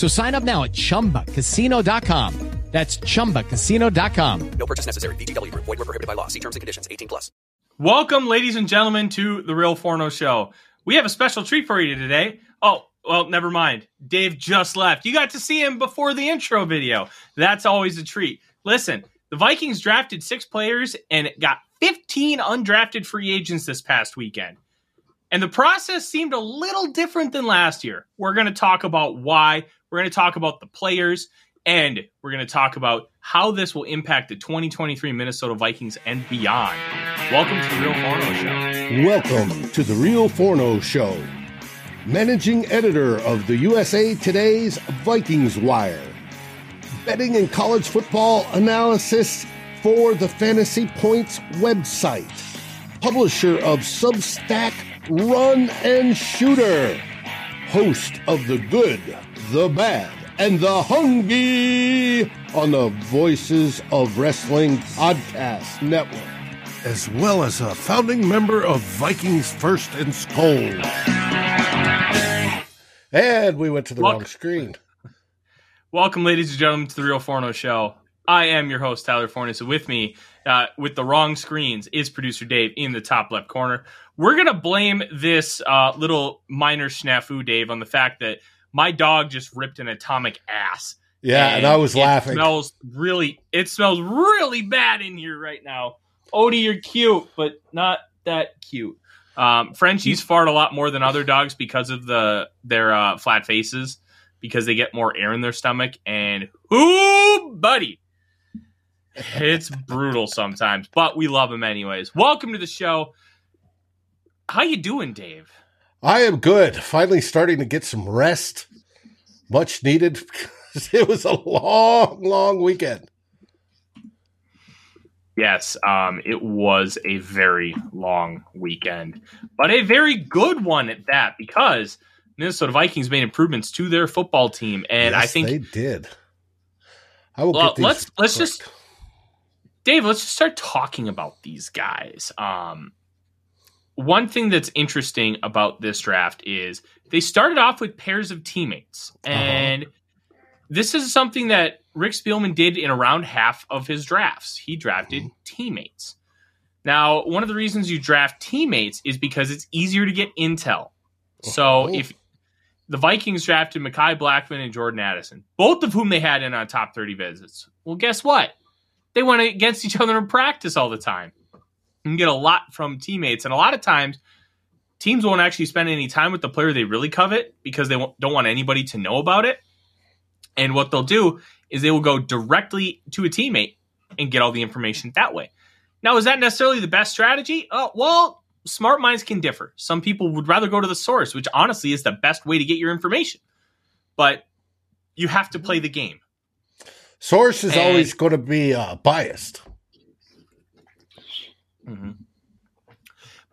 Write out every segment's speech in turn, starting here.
So sign up now at chumbacasino.com. That's chumbacasino.com. No purchase necessary. VGW Group. Void were prohibited by law. See terms and conditions. 18 plus. Welcome, ladies and gentlemen, to the Real Forno Show. We have a special treat for you today. Oh, well, never mind. Dave just left. You got to see him before the intro video. That's always a treat. Listen, the Vikings drafted six players and got 15 undrafted free agents this past weekend. And the process seemed a little different than last year. We're going to talk about why. We're going to talk about the players and we're going to talk about how this will impact the 2023 Minnesota Vikings and beyond. Welcome to the Real Forno Show. Welcome to the Real Forno Show. Managing editor of the USA Today's Vikings Wire. Betting and college football analysis for the Fantasy Points website. Publisher of Substack Run and Shooter. Host of The Good, The Bad, and the Hungry on the Voices of Wrestling Podcast Network, as well as a founding member of Vikings First and SKOL. And we went to the Welcome. wrong screen. Welcome, ladies and gentlemen, to the Real Forno Show. I am your host, Tyler Forness. So with me, uh, with the wrong screens, is producer Dave in the top left corner. We're going to blame this uh, little minor snafu, Dave, on the fact that my dog just ripped an atomic ass. Yeah, and I was it laughing. Smells really. It smells really bad in here right now. Odie, you're cute, but not that cute. Um, Frenchies fart a lot more than other dogs because of the their uh, flat faces, because they get more air in their stomach. And ooh, buddy, it's brutal sometimes, but we love them anyways. Welcome to the show. How you doing, Dave? I am good. Finally starting to get some rest. Much needed. it was a long, long weekend. Yes, um, it was a very long weekend, but a very good one at that because Minnesota Vikings made improvements to their football team, and Yes, I think they did. I will Well, let's let's quick. just Dave, let's just start talking about these guys. Um, one thing that's interesting about this draft is they started off with pairs of teammates, Uh-huh. and this is something that Rick Spielman did in around half of his drafts. He drafted Mm-hmm. teammates. Now, one of the reasons you draft teammates is because it's easier to get intel. So Oh. if the Vikings drafted Mekhi Blackmon and Jordan Addison, both of whom they had in on top 30 visits. Well, guess what? They went against each other in practice all the time. You can get a lot from teammates, and a lot of times teams won't actually spend any time with the player they really covet because they don't want anybody to know about it. And what they'll do is they will go directly to a teammate and get all the information that way. Now, is that necessarily the best strategy? Oh, well, smart minds can differ. Some people would rather go to the source, which honestly is the best way to get your information. But you have to play the game. Source is and, always going to be uh, biased. Mm-hmm.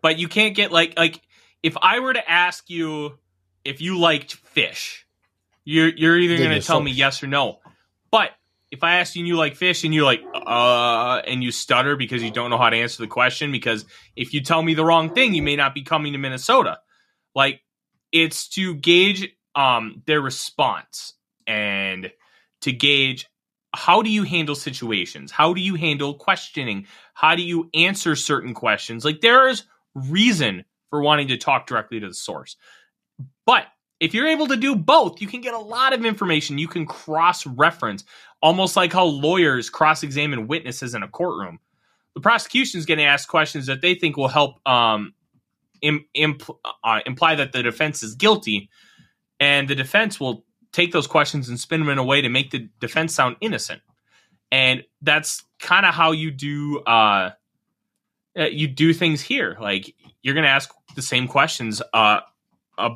But you can't get like like if I were to ask you if you liked fish, you're you're either going to tell me yes or no. But if I ask you and you like fish and you like uh and you stutter because you don't know how to answer the question because if you tell me the wrong thing you may not be coming to Minnesota. Like it's to gauge um their response and to gauge how do you handle situations? How do you handle questioning? How do you answer certain questions? Like there is reason for wanting to talk directly to the source. But if you're able to do both, you can get a lot of information. You can cross reference, almost like how lawyers cross examine witnesses in a courtroom. The prosecution is going to ask questions that they think will help um, uh, imply that the defense is guilty, and the defense will take those questions and spin them in a way to make the defense sound innocent. And that's kind of how you do uh, uh, you do things here. Like you're going to ask the same questions uh, uh,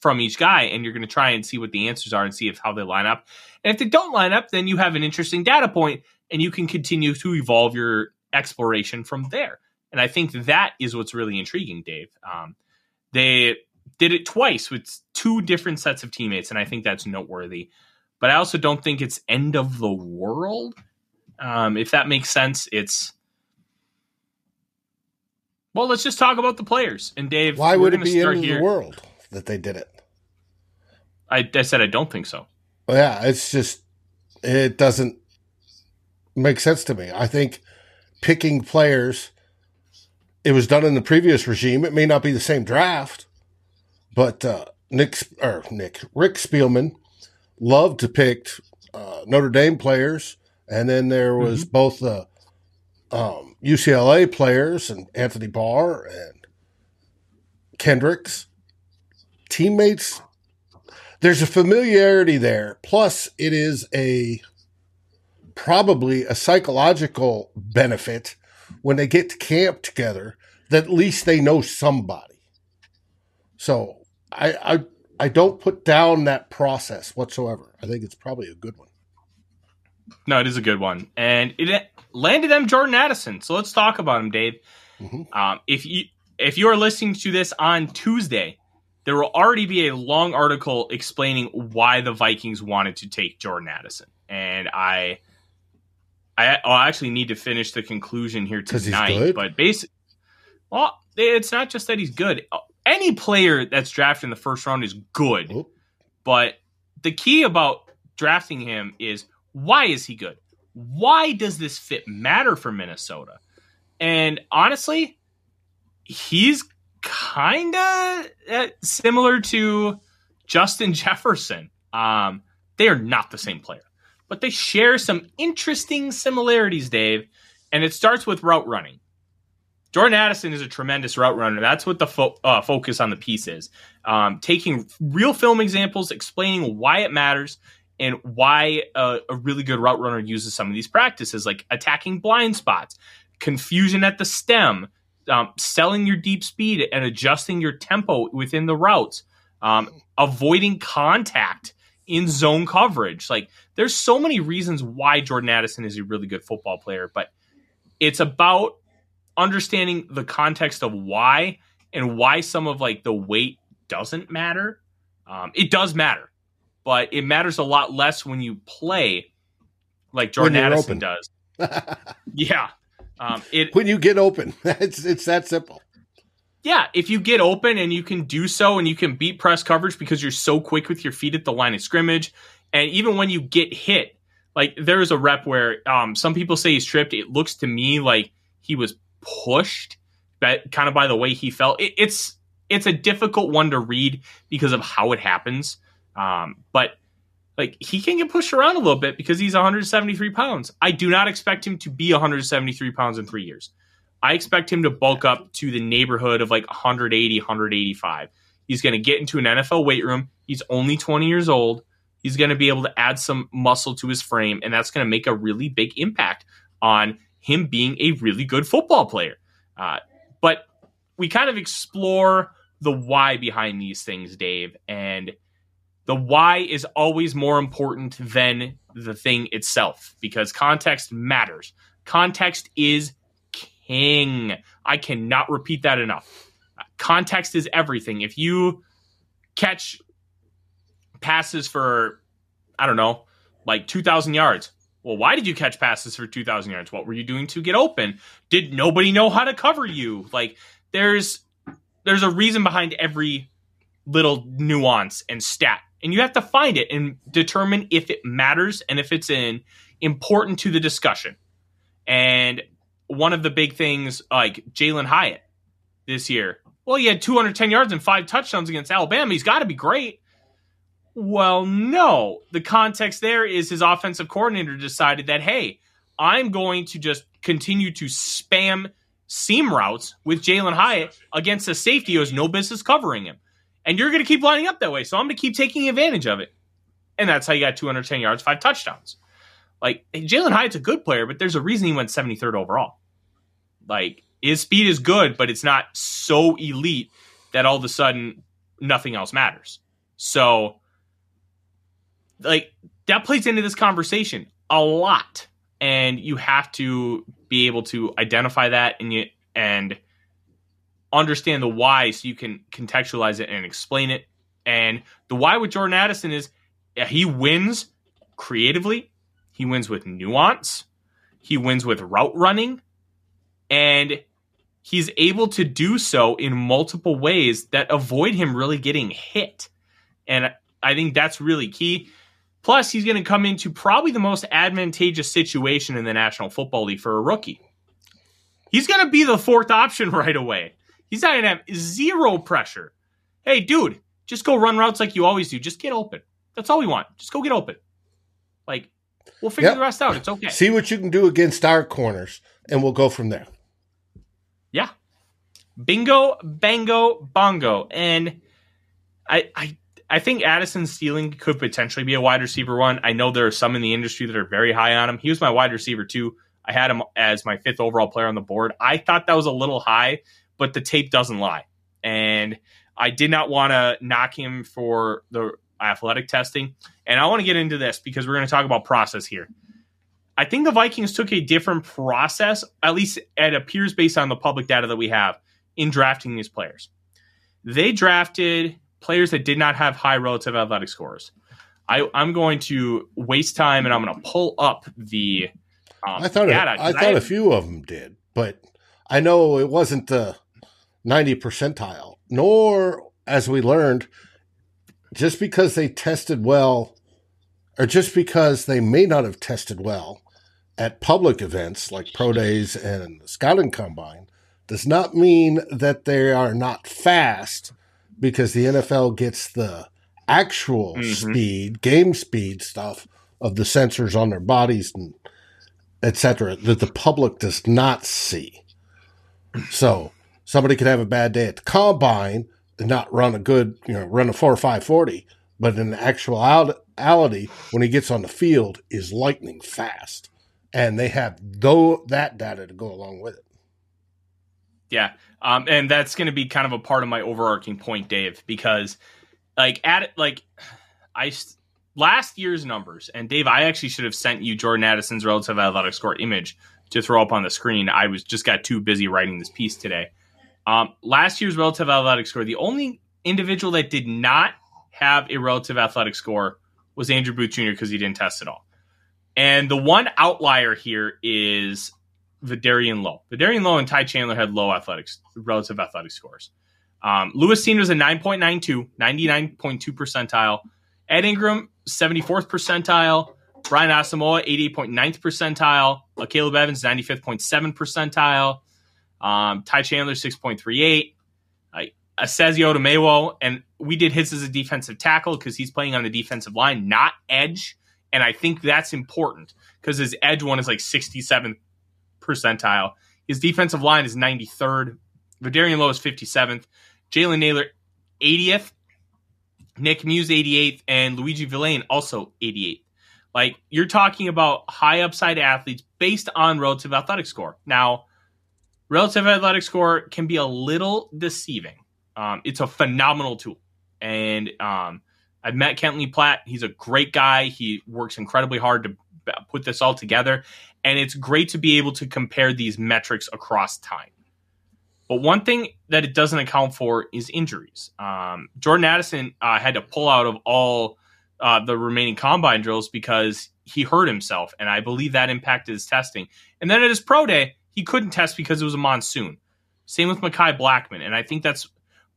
from each guy, and you're going to try and see what the answers are and see if how they line up. And if they don't line up, then you have an interesting data point, and you can continue to evolve your exploration from there. And I think that is what's really intriguing, Dave. Um, they did it twice with two different sets of teammates, and I think that's noteworthy. But I also don't think it's end of the world. Um, if that makes sense, it's well. Let's just talk about the players. And Dave, why would it be end of the world that they did it? I, I said I don't think so. Well, yeah, it's just it doesn't make sense to me. I think picking players. It was done in the previous regime. It may not be the same draft, but uh, Nick or Nick Rick Spielman loved to pick uh, Notre Dame players, and then there was mm-hmm. both the um, UCLA players and Anthony Barr and Kendricks teammates. There's a familiarity there. Plus, it is a probably a psychological benefit when they get to camp together that at least they know somebody. So I, I I don't put down that process whatsoever. I think it's probably a good one. No, it is a good one, and it landed them Jordan Addison. So let's talk about him, Dave. Mm-hmm. Um, if you if you are listening to this on Tuesday, there will already be a long article explaining why the Vikings wanted to take Jordan Addison, and I. I, I'll actually need to finish the conclusion here tonight, but basically, well, it's not just that he's good any player that's drafted in the first round is good. Oh. But the key about drafting him is why is he good? Why does this fit matter for Minnesota? And honestly, he's kind of uh, similar to Justin Jefferson. Um, they are not the same player, but they share some interesting similarities, Dave. And it starts with route running. Jordan Addison is a tremendous route runner. That's what the fo- uh, focus on the piece is. Um, taking real film examples, explaining why it matters and why a, a really good route runner uses some of these practices, like attacking blind spots, confusion at the stem, um, selling your deep speed and adjusting your tempo within the routes, um, avoiding contact in zone coverage. Like, there's so many reasons why Jordan Addison is a really good football player, but it's about understanding the context of why and why some of like the weight doesn't matter. Um, it does matter, but it matters a lot less when you play like Jordan Addison does. yeah. Um, it when you get open, it's it's that simple. Yeah, if you get open and you can do so, and you can beat press coverage because you're so quick with your feet at the line of scrimmage, and even when you get hit, like there's a rep where um, some people say he's tripped. It looks to me like he was pushed, but kind of by the way he felt. It, it's it's a difficult one to read because of how it happens. Um, but like he can get pushed around a little bit because he's 173 pounds. I do not expect him to be 173 pounds in three years. I expect him to bulk up to the neighborhood of like 180, 185. He's going to get into an NFL weight room. He's only 20 years old. He's going to be able to add some muscle to his frame, and that's going to make a really big impact on him being a really good football player. Uh, but we kind of explore the why behind these things, Dave, and the why is always more important than the thing itself because context matters. Context is king. I cannot repeat that enough. Context is everything. If you catch passes for, I don't know, like 2,000 yards, well, why did you catch passes for 2,000 yards? What were you doing to get open? Did nobody know how to cover you? Like, there's there's a reason behind every little nuance and stat and you have to find it and determine if it matters and if it's in important to the discussion and one of the big things like Jalin Hyatt this year well he had 210 yards and five touchdowns against alabama he's got to be great well no the context there is his offensive coordinator decided that hey i'm going to just continue to spam seam routes with Jalin Hyatt against a safety who has no business covering him. And you're going to keep lining up that way. So I'm going to keep taking advantage of it. And that's how you got 210 yards, five touchdowns. Like, Jalin Hyatt's a good player, but there's a reason he went 73rd overall. Like, his speed is good, but it's not so elite that all of a sudden nothing else matters. So, like, that plays into this conversation a lot. And you have to be able to identify that and you and understand the why so you can contextualize it and explain it. And the why with jordan addison is he wins creatively. He wins with nuance. He wins with route running. And he's able to do so in multiple ways that avoid him really getting hit. And i think that's really key Plus, he's going to come into probably the most advantageous situation in the National Football League for a rookie. He's going to be the fourth option right away. He's not going to have zero pressure. Hey, dude, just go run routes like you always do. Just get open. That's all we want. Just go get open. Like, we'll figure yep. the rest out. It's okay. See what you can do against our corners, and we'll go from there. Yeah. Bingo, bango, bongo. And I, I I think Addison's ceiling could potentially be a wide receiver one. I know there are some in the industry that are very high on him. He was my wide receiver too. I had him as my fifth overall player on the board. I thought that was a little high, but the tape doesn't lie. And I did not want to knock him for the athletic testing. And I want to get into this because we're going to talk about process here. I think the Vikings took a different process, at least it appears based on the public data that we have, in drafting these players. They drafted players that did not have high relative athletic scores. I, am going to waste time and I'm going to pull up the um, I thought data. I thought I a few of them did, but I know it wasn't the 90 percentile. Nor, as we learned, just because they tested well, or just because they may not have tested well at public events like pro days and the scouting combine, does not mean that they are not fast because the NFL gets the actual mm-hmm. speed, game speed stuff of the sensors on their bodies and etc. that the public does not see. So somebody could have a bad day at the combine and not run a good, you know, run a four or five forty, but in actuality, when he gets on the field, is lightning fast, and they have though that data to go along with it. Yeah, um, and that's going to be kind of a part of my overarching point, Dave, because like at like I last year's numbers, and Dave, I actually should have sent you Jordan Addison's relative athletic score image to throw up on the screen. I was just got too busy writing this piece today. Um, last year's relative athletic score, the only individual that did not have a relative athletic score was Andrew Booth Jr. because he didn't test at all. And the one outlier here is Vederian Lowe. Vederian Lowe and Ty Chandler had low athletics, relative athletic scores. Um, Lewis was a 9.92, 99.2 percentile. Ed Ingram, 74th percentile. Brian Asamoah, 88.9th percentile. Uh, Akayleb Evans, 95.7 percentile. Um, Ty Chandler, 6.38. Uh, Esezi Otomewo, and we did his as a defensive tackle because he's playing on the defensive line, not edge. And I think that's important because his edge one is like 67th percentile. His defensive line is 93rd. Vederian Lowe is 57th. Jalen Nailor, 80th. Nick Muse, 88th. And Luigi Vilain, also 88th. Like you're talking about high upside athletes based on relative athletic score. Now, relative athletic score can be a little deceiving. Um, it's a phenomenal tool, and um, I've met Kent Lee Platte. He's a great guy. He works incredibly hard to put this all together, and it's great to be able to compare these metrics across time. But one thing that it doesn't account for is injuries. Um, Jordan Addison uh, had to pull out of all uh, the remaining combine drills because he hurt himself, and I believe that impacted his testing. And then at his pro day, he couldn't test because it was a monsoon. Same with Mekhi Blackmon. and I think that's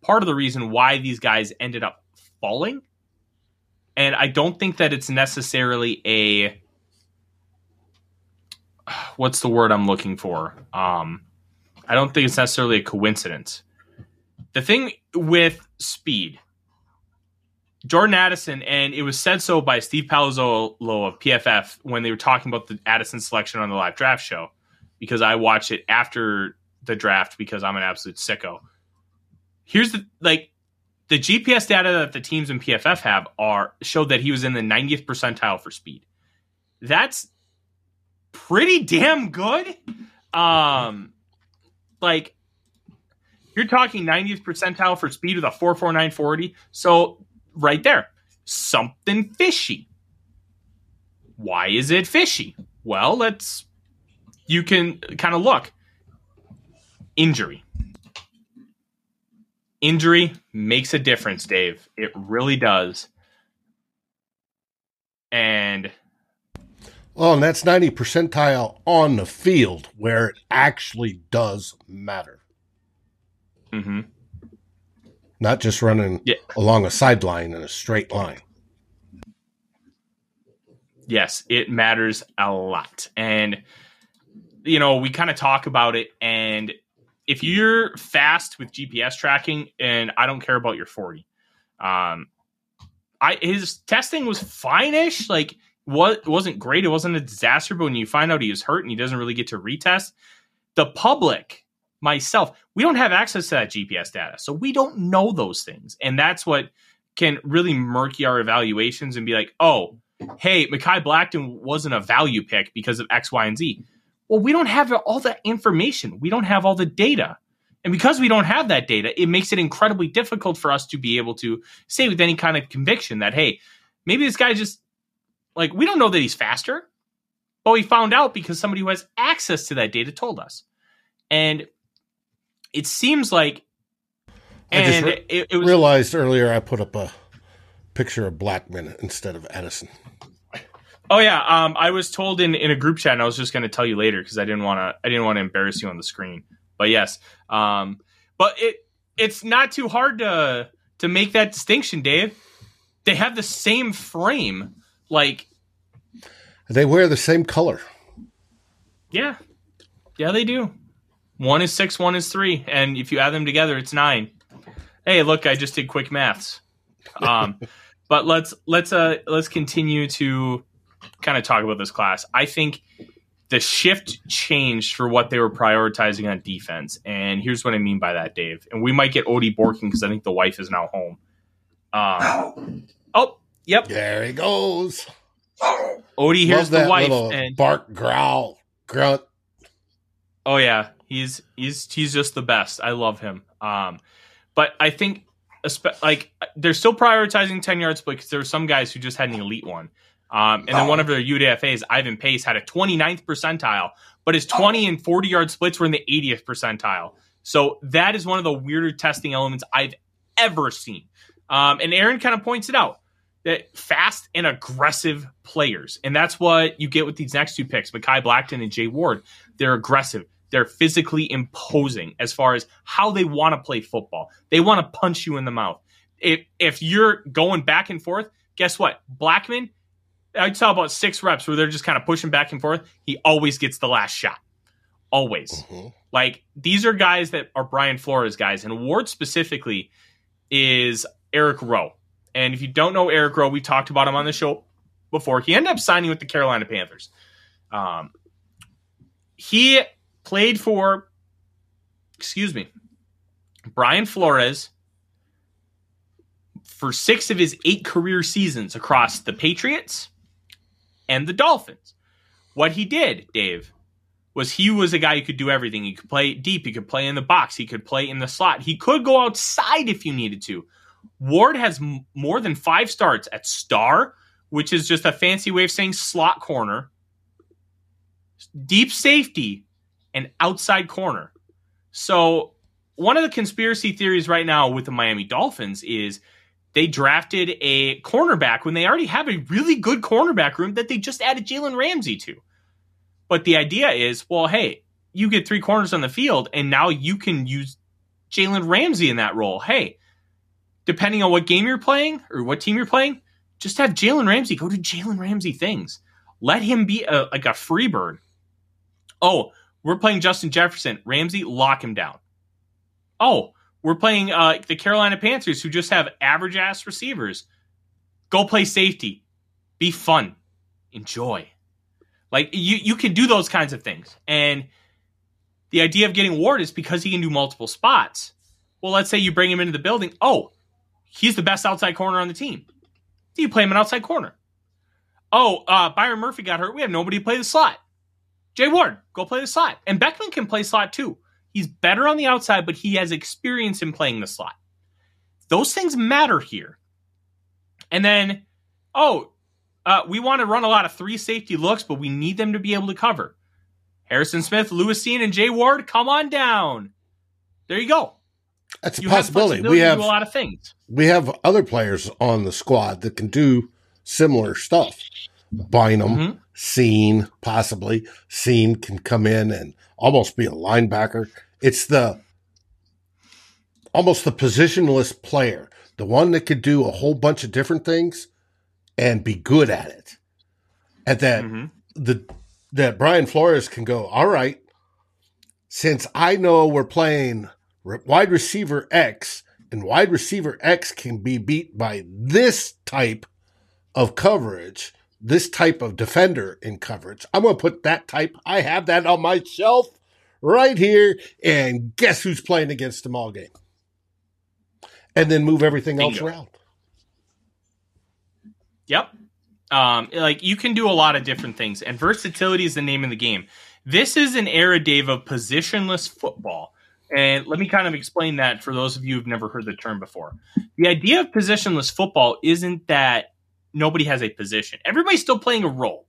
part of the reason why these guys ended up falling. And I don't think that it's necessarily a what's the word I'm looking for? Um, I don't think it's necessarily a coincidence. The thing with speed, Jordan Addison, and it was said so by Steve Palazzolo of PFF when they were talking about the Addison selection on the live draft show, because I watched it after the draft because I'm an absolute sicko. Here's the like the GPS data that the teams in PFF have are showed that he was in the 90th percentile for speed. That's pretty damn good. Um, like you're talking 90th percentile for speed with a 44940. So right there, something fishy. Why is it fishy? Well, let's you can kind of look. Injury. Injury makes a difference, Dave. It really does. And well, and that's 90 percentile on the field where it actually does matter. Mm-hmm. Not just running yeah. along a sideline in a straight line. Yes, it matters a lot. And, you know, we kind of talk about it. And if you're fast with GPS tracking, and I don't care about your 40, um, I his testing was fine-ish. Like what wasn't great. It wasn't a disaster, but when you find out he was hurt and he doesn't really get to retest, the public, myself, we don't have access to that GPS data. So we don't know those things. And that's what can really murky our evaluations and be like, oh, hey, Mekhi Blackmon wasn't a value pick because of X, Y, and Z. Well, we don't have all that information. We don't have all the data. And because we don't have that data, it makes it incredibly difficult for us to be able to say with any kind of conviction that, hey, maybe this guy just like we don't know that he's faster, but we found out because somebody who has access to that data told us. And it seems like I just re- it, it was, realized earlier I put up a picture of Blackmon instead of Addison. Oh yeah, um, I was told in, in a group chat, and I was just going to tell you later because I didn't want to I didn't want to embarrass you on the screen. But yes, um, but it it's not too hard to to make that distinction, Dave. They have the same frame. Like they wear the same color. Yeah. Yeah, they do. One is six, one is three. And if you add them together, it's nine. Hey, look, I just did quick maths. Um, but let's let's uh let's continue to kind of talk about this class. I think the shift changed for what they were prioritizing on defense. And here's what I mean by that, Dave. And we might get Odie Borkin because I think the wife is now home. Um, yep. There he goes. Odie here's the wife and bark, growl, grunt. Oh yeah, he's he's he's just the best. I love him. Um, but I think like they're still prioritizing ten yards split because there were some guys who just had an elite one. Um, and then one of their UDFA's, Ivan Pace, had a 29th percentile, but his 20 and 40 yard splits were in the 80th percentile. So that is one of the weirder testing elements I've ever seen. Um, and Aaron kind of points it out that fast and aggressive players. And that's what you get with these next two picks, Mekhi Blackmon and Jay Ward. They're aggressive. They're physically imposing as far as how they want to play football. They want to punch you in the mouth. If if you're going back and forth, guess what? Blackmon, I saw about six reps where they're just kind of pushing back and forth. He always gets the last shot. Always. Mm-hmm. Like these are guys that are Brian Flores guys, and Ward specifically is Eric Rowe. And if you don't know Eric Rowe, we talked about him on the show before. He ended up signing with the Carolina Panthers. Um, he played for, excuse me, Brian Flores for six of his eight career seasons across the Patriots and the Dolphins. What he did, Dave, was he was a guy who could do everything. He could play deep, he could play in the box, he could play in the slot, he could go outside if you needed to. Ward has m- more than five starts at star, which is just a fancy way of saying slot corner, deep safety, and outside corner. So, one of the conspiracy theories right now with the Miami Dolphins is they drafted a cornerback when they already have a really good cornerback room that they just added Jalen Ramsey to. But the idea is, well, hey, you get three corners on the field, and now you can use Jalen Ramsey in that role. Hey, depending on what game you're playing or what team you're playing, just have Jalen Ramsey go to Jalen Ramsey things. Let him be a, like a free bird. Oh, we're playing Justin Jefferson. Ramsey, lock him down. Oh, we're playing uh, the Carolina Panthers, who just have average ass receivers. Go play safety. Be fun. Enjoy. Like you, you can do those kinds of things. And the idea of getting Ward is because he can do multiple spots. Well, let's say you bring him into the building. Oh, he's the best outside corner on the team. Do you play him an outside corner? Oh, uh, Byron Murphy got hurt. We have nobody to play the slot. Jay Ward, go play the slot. And Beckman can play slot too. He's better on the outside, but he has experience in playing the slot. Those things matter here. And then, oh, uh, we want to run a lot of three safety looks, but we need them to be able to cover. Harrison Smith, Lewis Cine, and Jay Ward, come on down. There you go. That's a you possibility. Have we have a lot of things. We have other players on the squad that can do similar stuff. Bynum, mm-hmm. Cine, possibly. Cine can come in and almost be a linebacker. It's the almost the positionless player, the one that could do a whole bunch of different things and be good at it. At that mm-hmm. the that Brian Flores can go, all right, since I know we're playing wide receiver X and wide receiver X can be beat by this type of coverage, this type of defender in coverage. I'm going to put that type. I have that on my shelf right here. And guess who's playing against them all game? And then move everything Bingo. else around. Yep. Um, like you can do a lot of different things, and versatility is the name of the game. This is an era, Dave, of positionless football. And let me kind of explain that for those of you who've never heard the term before. The idea of positionless football isn't that nobody has a position. Everybody's still playing a role.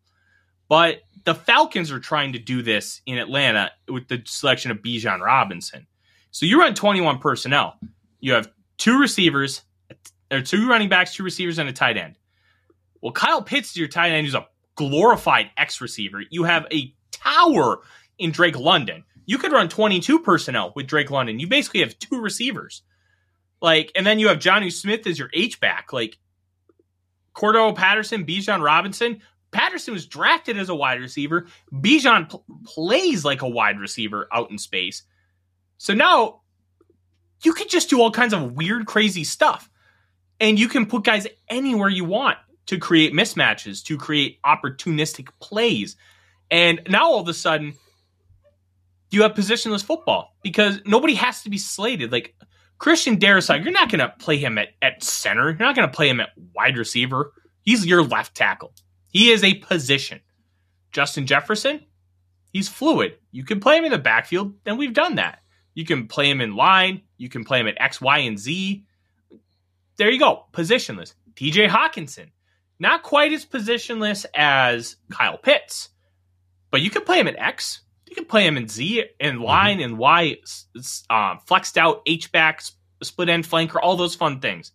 But the Falcons are trying to do this in Atlanta with the selection of Bijan Robinson. So you run 21 personnel. You have two receivers, or two running backs, two receivers, and a tight end. Well, Kyle Pitts is your tight end who's a glorified X receiver. You have a tower in Drake London. You could run 22 personnel with Drake London. You basically have two receivers. Like, and then you have Jonnu Smith as your H back. Like, Cordarrelle Patterson, Bijan Robinson. Patterson was drafted as a wide receiver. Bijan pl- plays like a wide receiver out in space. So now you could just do all kinds of weird, crazy stuff. And you can put guys anywhere you want to create mismatches, to create opportunistic plays. And now all of a sudden, you have positionless football because nobody has to be slated. Like Christian Darrisaw, you're not going to play him at, at center. You're not going to play him at wide receiver. He's your left tackle. He is a position. Justin Jefferson, he's fluid. You can play him in the backfield, and we've done that. You can play him in line. You can play him at X, Y, and Z. There you go. Positionless. TJ Hockenson, Not quite as positionless as Kyle Pitts, but you can play him at X. You can play him in Z and mm-hmm. line mm-hmm. and Y, uh, flexed out H back, split end flanker, all those fun things.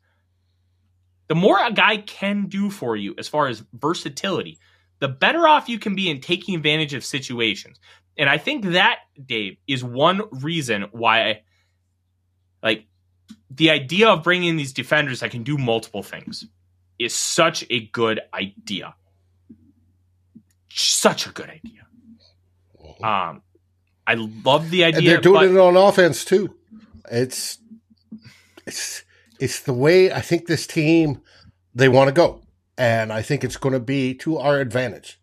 The more a guy can do for you as far as versatility, the better off you can be in taking advantage of situations. And I think that, Dave, is one reason why, like, the idea of bringing in these defenders that can do multiple things is such a good idea. Such a good idea. Um, I love the idea. And they're doing it on offense too. It's it's it's the way I think this team they want to go, and I think it's going to be to our advantage.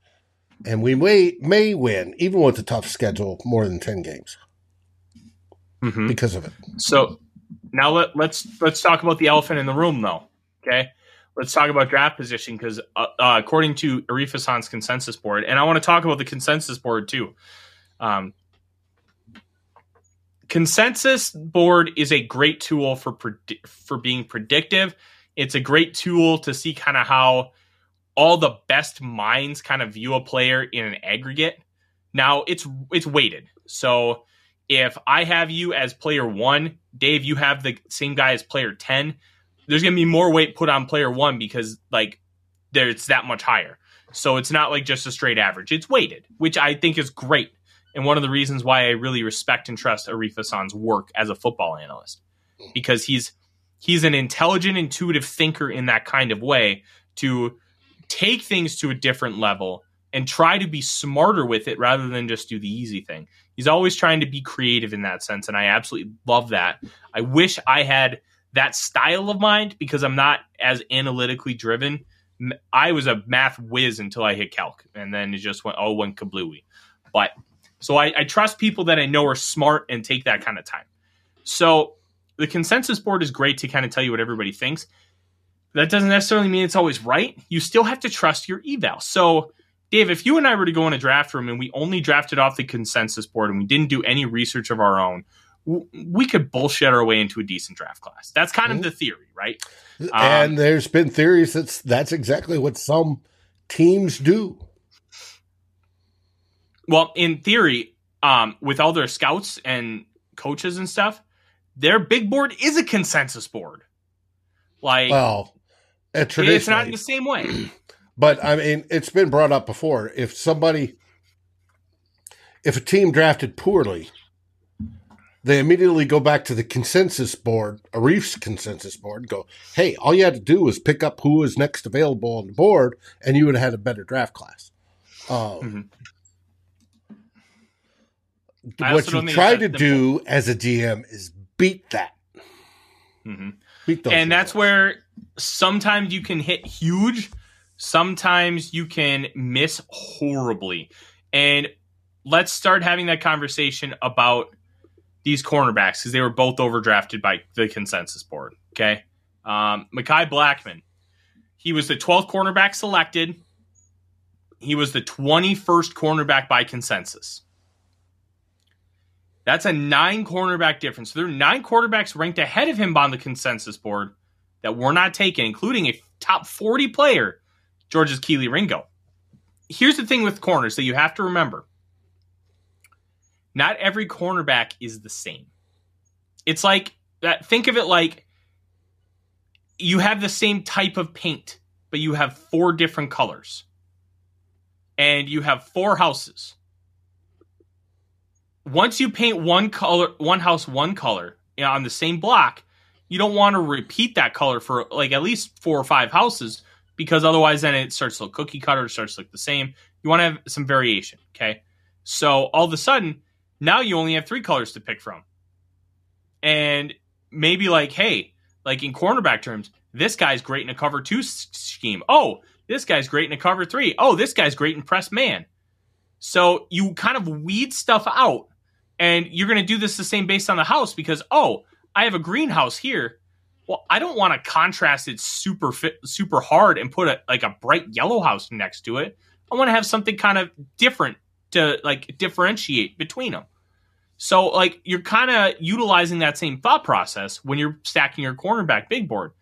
And we may may win even with a tough schedule, more than ten games mm-hmm. because of it. So now let, let's let's talk about the elephant in the room, though. Okay, let's talk about draft position because uh, uh, according to Arif Hassan's consensus board, and I want to talk about the consensus board too. Um, consensus board is a great tool for for being predictive. It's a great tool to see kind of how all the best minds kind of view a player in an aggregate. Now it's it's weighted. So if I have you as player 1, Dave you have the same guy as player 10, there's going to be more weight put on player 1 because like there's that much higher. So it's not like just a straight average. It's weighted, which I think is great. And one of the reasons why I really respect and trust Arif Hassan's work as a football analyst because he's he's an intelligent, intuitive thinker in that kind of way to take things to a different level and try to be smarter with it rather than just do the easy thing. He's always trying to be creative in that sense, and I absolutely love that. I wish I had that style of mind because I'm not as analytically driven. I was a math whiz until I hit calc, and then it just went oh went kablooey. But so I, I trust people that I know are smart and take that kind of time. So the consensus board is great to kind of tell you what everybody thinks. That doesn't necessarily mean it's always right. You still have to trust your eval. So, Dave, if you and I were to go in a draft room and we only drafted off the consensus board and we didn't do any research of our own, we could bullshit our way into a decent draft class. That's kind mm-hmm. of the theory, right? And um, there's been theories that's that's exactly what some teams do. Well, in theory, um, with all their scouts and coaches and stuff, their big board is a consensus board. Like, well, it's not in the same way. But I mean, it's been brought up before. If somebody, if a team drafted poorly, they immediately go back to the consensus board, Arif's consensus board, and go, "Hey, all you had to do was pick up who was next available on the board, and you would have had a better draft class." Um, mm-hmm what you try to do as a DM is beat that. Mm-hmm. Beat those and that's where sometimes you can hit huge, sometimes you can miss horribly. And let's start having that conversation about these cornerbacks because they were both overdrafted by the consensus board. Okay. Um, Mekhi Blackmon, he was the 12th cornerback selected. He was the 21st cornerback by consensus. That's a nine cornerback difference. So there are nine quarterbacks ranked ahead of him on the consensus board that were not taken, including a top 40 player, George's Kelee Ringo. Here's the thing with corners that you have to remember not every cornerback is the same. It's like that. Think of it like you have the same type of paint, but you have four different colors. And you have four houses once you paint one color, one house one color you know, on the same block, you don't want to repeat that color for like at least four or five houses because otherwise then it starts to look cookie cutter, starts to look the same. You want to have some variation. Okay. So all of a sudden, now you only have three colors to pick from. And maybe like, hey, like in cornerback terms, this guy's great in a cover two scheme. Oh, this guy's great in a cover three. Oh, this guy's great in press man. So you kind of weed stuff out and you're going to do this the same based on the house because, oh, I have a greenhouse here. Well, I don't want to contrast it super fit, super hard and put a like a bright yellow house next to it. I want to have something kind of different to like differentiate between them. So like you're kind of utilizing that same thought process when you're stacking your cornerback big board.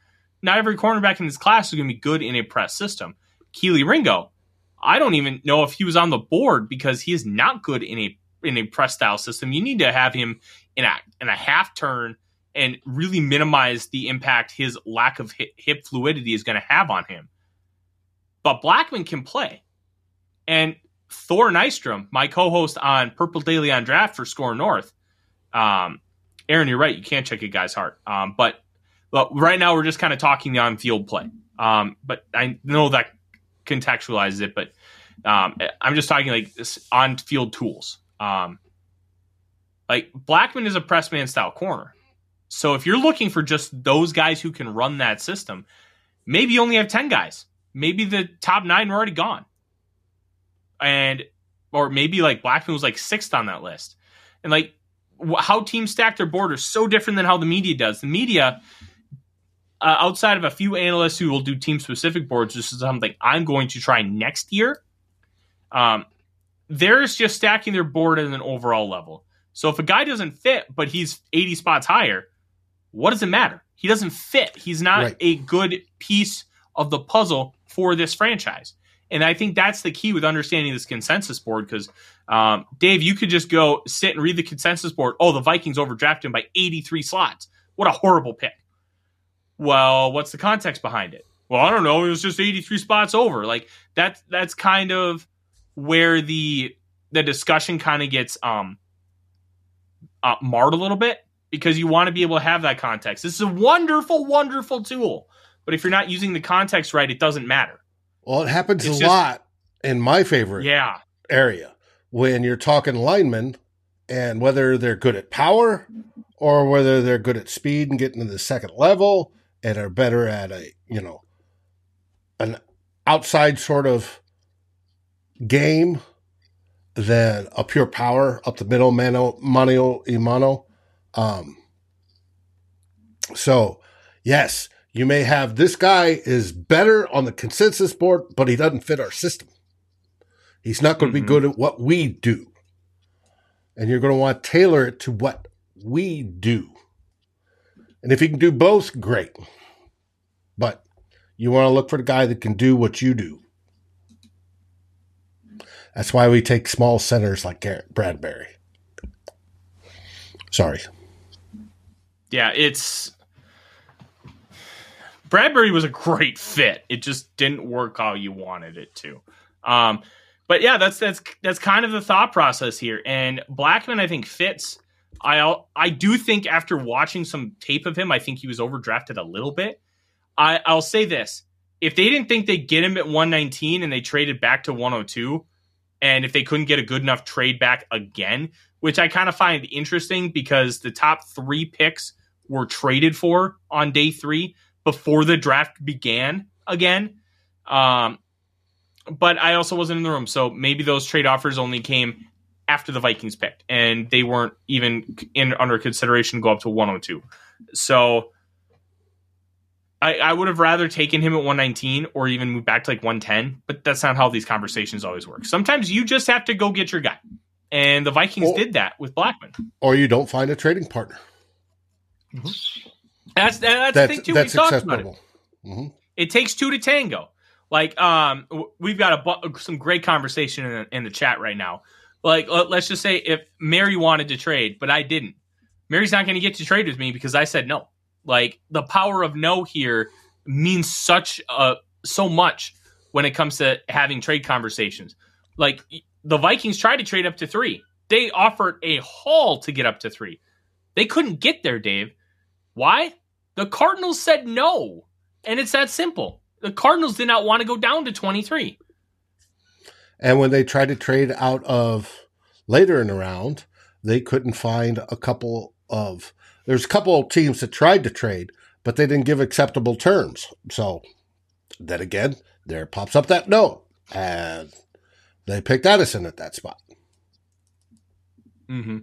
Not every cornerback in this class is going to be good in a press system. Kelee Ringo, I don't even know if he was on the board because he is not good in a in a press style system, you need to have him in a in a half turn and really minimize the impact his lack of hip, fluidity is going to have on him. But Blackmon can play, and Thor Nystrom, my co-host on Purple Daily on Draft for SKOR North. Um, Aaron, you're right. You can't check a guy's heart. Um, but but right now we're just kind of talking on-field play. Um, but I know that contextualizes it. But um, I'm just talking like on-field tools. Um, like Blackmon is a press man style corner. So if you're looking for just those guys who can run that system, maybe you only have 10 guys. Maybe the top nine are already gone. And, or maybe like Blackmon was like sixth on that list. And like how teams stack their board is so different than how the media does. The media, uh, outside of a few analysts who will do team specific boards, this is something I'm going to try next year. Um, there's just stacking their board at an overall level. So if a guy doesn't fit, but he's 80 spots higher, what does it matter? He doesn't fit. He's not Right. a good piece of the puzzle for this franchise. And I think that's the key with understanding this consensus board because, um, Dave, you could just go sit and read the consensus board. Oh, the Vikings overdrafted him by 83 slots. What a horrible pick. Well, what's the context behind it? Well, I don't know. It was just 83 spots over. Like that's that's kind of where the the discussion kind of gets um uh, marred a little bit because you want to be able to have that context. This is a wonderful, wonderful tool, but if you're not using the context right, it doesn't matter. Well, it happens It's a just- lot in my favorite Yeah, area when you're talking linemen and whether they're good at power or whether they're good at speed and getting to the second level and are better at a, you know, an outside sort of game than a pure power up the middle, mano, mano, y mano. Um, so, yes, you may have this guy is better on the consensus board, but he doesn't fit our system. He's not going to Mhm. be good at what we do. And you're going to want to tailor it to what we do. And if he can do both, great. But you want to look for the guy that can do what you do. That's why we take small centers like Garrett Bradbury. Sorry. yeah. It's Bradbury was a great fit. It just didn't work how you wanted it to. Um, but yeah, that's that's that's kind of the thought process here. And Blackmon, I think, fits. I I do think after watching some tape of him, I think he was overdrafted a little bit. I, I'll say this: if they didn't think they'd get him at 119 and they traded back to 102, and if they couldn't get a good enough trade back again, which I kind of find interesting because the top three picks were traded for on day three before the draft began again. Um, but I also wasn't in the room, so maybe those trade offers only came after the Vikings picked, and they weren't even in under consideration to go up to 102. So I, I would have rather taken him at 119 or even moved back to like 110, but that's not how these conversations always work. Sometimes you just have to go get your guy, and the Vikings Well- did that with Blackmon. Or you don't find a trading partner. That's that's, the thing too. that's we talked about it. acceptable. hmm it takes two to tango. Like, um, we've got a bu- some great conversation in the, in the chat right now. Like, let's just say if Mary wanted to trade, but I didn't, Mary's not going to get to trade with me because I said no. Like, the power of no here means such uh so much when it comes to having trade conversations. Like, the Vikings tried to trade up to three. They offered a haul to get up to three. They couldn't get there, Dave. Why? The Cardinals said no. And it's that simple. The Cardinals did not want to go down to 23. And when they tried to trade out of later in the round, they couldn't find a couple of. There's a couple of teams that tried to trade, but they didn't give acceptable terms. So then again, there pops up that no, and they picked Addison at that spot. Mm-hmm.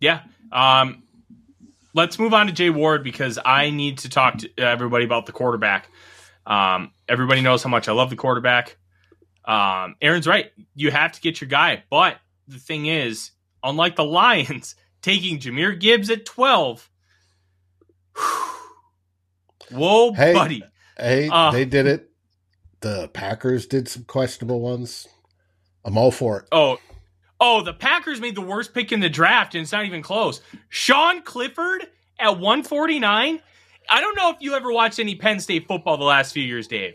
Yeah. Um, let's move on to Jay Ward because I need to talk to everybody about the quarterback. Um, everybody knows how much I love the quarterback. Um, Aaron's right. You have to get your guy. But the thing is, unlike the Lions taking Jahmyr Gibbs at 12, whoa, Hey. buddy. Hey, Uh, they did it. The Packers did some questionable ones. I'm all for it. Oh, oh, the Packers made the worst pick in the draft, and it's not even close. Sean Clifford at 149. I don't know if you ever watched any Penn State football the last few years, Dave.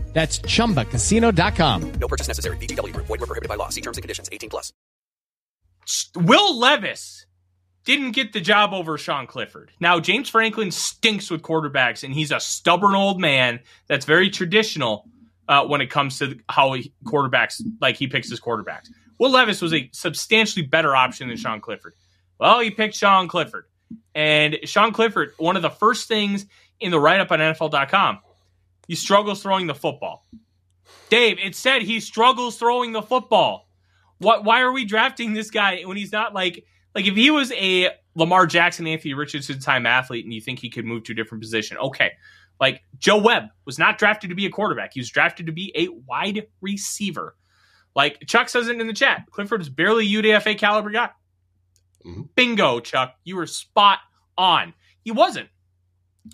That's chumbacasino.com. No purchase necessary. VGW Group. Void were prohibited by law. See terms and conditions. 18 plus. Will Levis didn't get the job over Sean Clifford. Now, James Franklin stinks with quarterbacks, and he's a stubborn old man that's very traditional uh, when it comes to how he, quarterbacks, like he picks his quarterbacks. Will Levis was a substantially better option than Sean Clifford. Well, he picked Sean Clifford. And Sean Clifford, one of the first things in the write up on NFL.com, he struggles throwing the football. Dave, it said he struggles throwing the football. What? Why are we drafting this guy when he's not like like if he was a Lamar Jackson, Anthony Richardson time athlete, and you think he could move to a different position? Okay, like Joe Webb was not drafted to be a quarterback; he was drafted to be a wide receiver. Like Chuck says it in the chat, Clifford is barely UDFA caliber guy. Mm-hmm. Bingo, Chuck, you were spot on. He wasn't,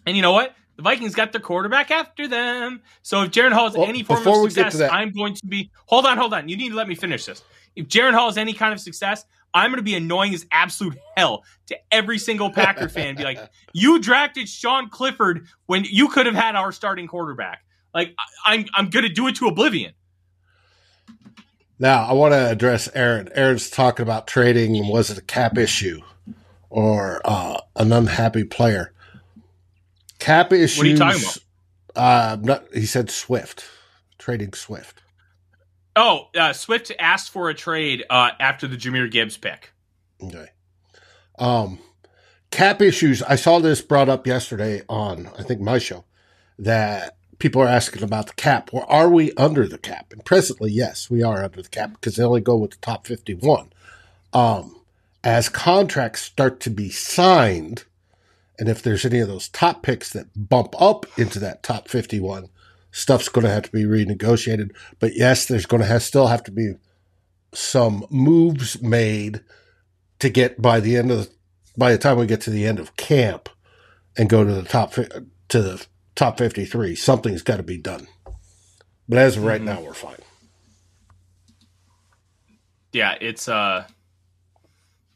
and you know what? The Vikings got their quarterback after them. So if Jaren Hall has well, any form of success, I'm going to be. Hold on, hold on. You need to let me finish this. If Jaren Hall has any kind of success, I'm going to be annoying as absolute hell to every single Packer fan. Be like, you drafted Sean Clifford when you could have had our starting quarterback. Like, I'm I'm going to do it to oblivion. Now, I want to address Aaron. Aaron's talking about trading. Was it a cap issue or uh, an unhappy player? Cap issues. What are you talking about? Uh, not, he said Swift trading Swift. Oh, uh, Swift asked for a trade uh, after the Jahmyr Gibbs pick. Okay. Um, cap issues. I saw this brought up yesterday on I think my show that people are asking about the cap. Or are we under the cap? And presently, yes, we are under the cap because they only go with the top fifty-one. Um, as contracts start to be signed, and if there's any of those top picks that bump up into that top 51, stuff's going to have to be renegotiated. But yes, there's going to have, still have to be some moves made to get by the end of the, by the time we get to the end of camp and go to the top to the top 53, something's got to be done. But as of right mm-hmm. now, we're fine. Yeah, it's uh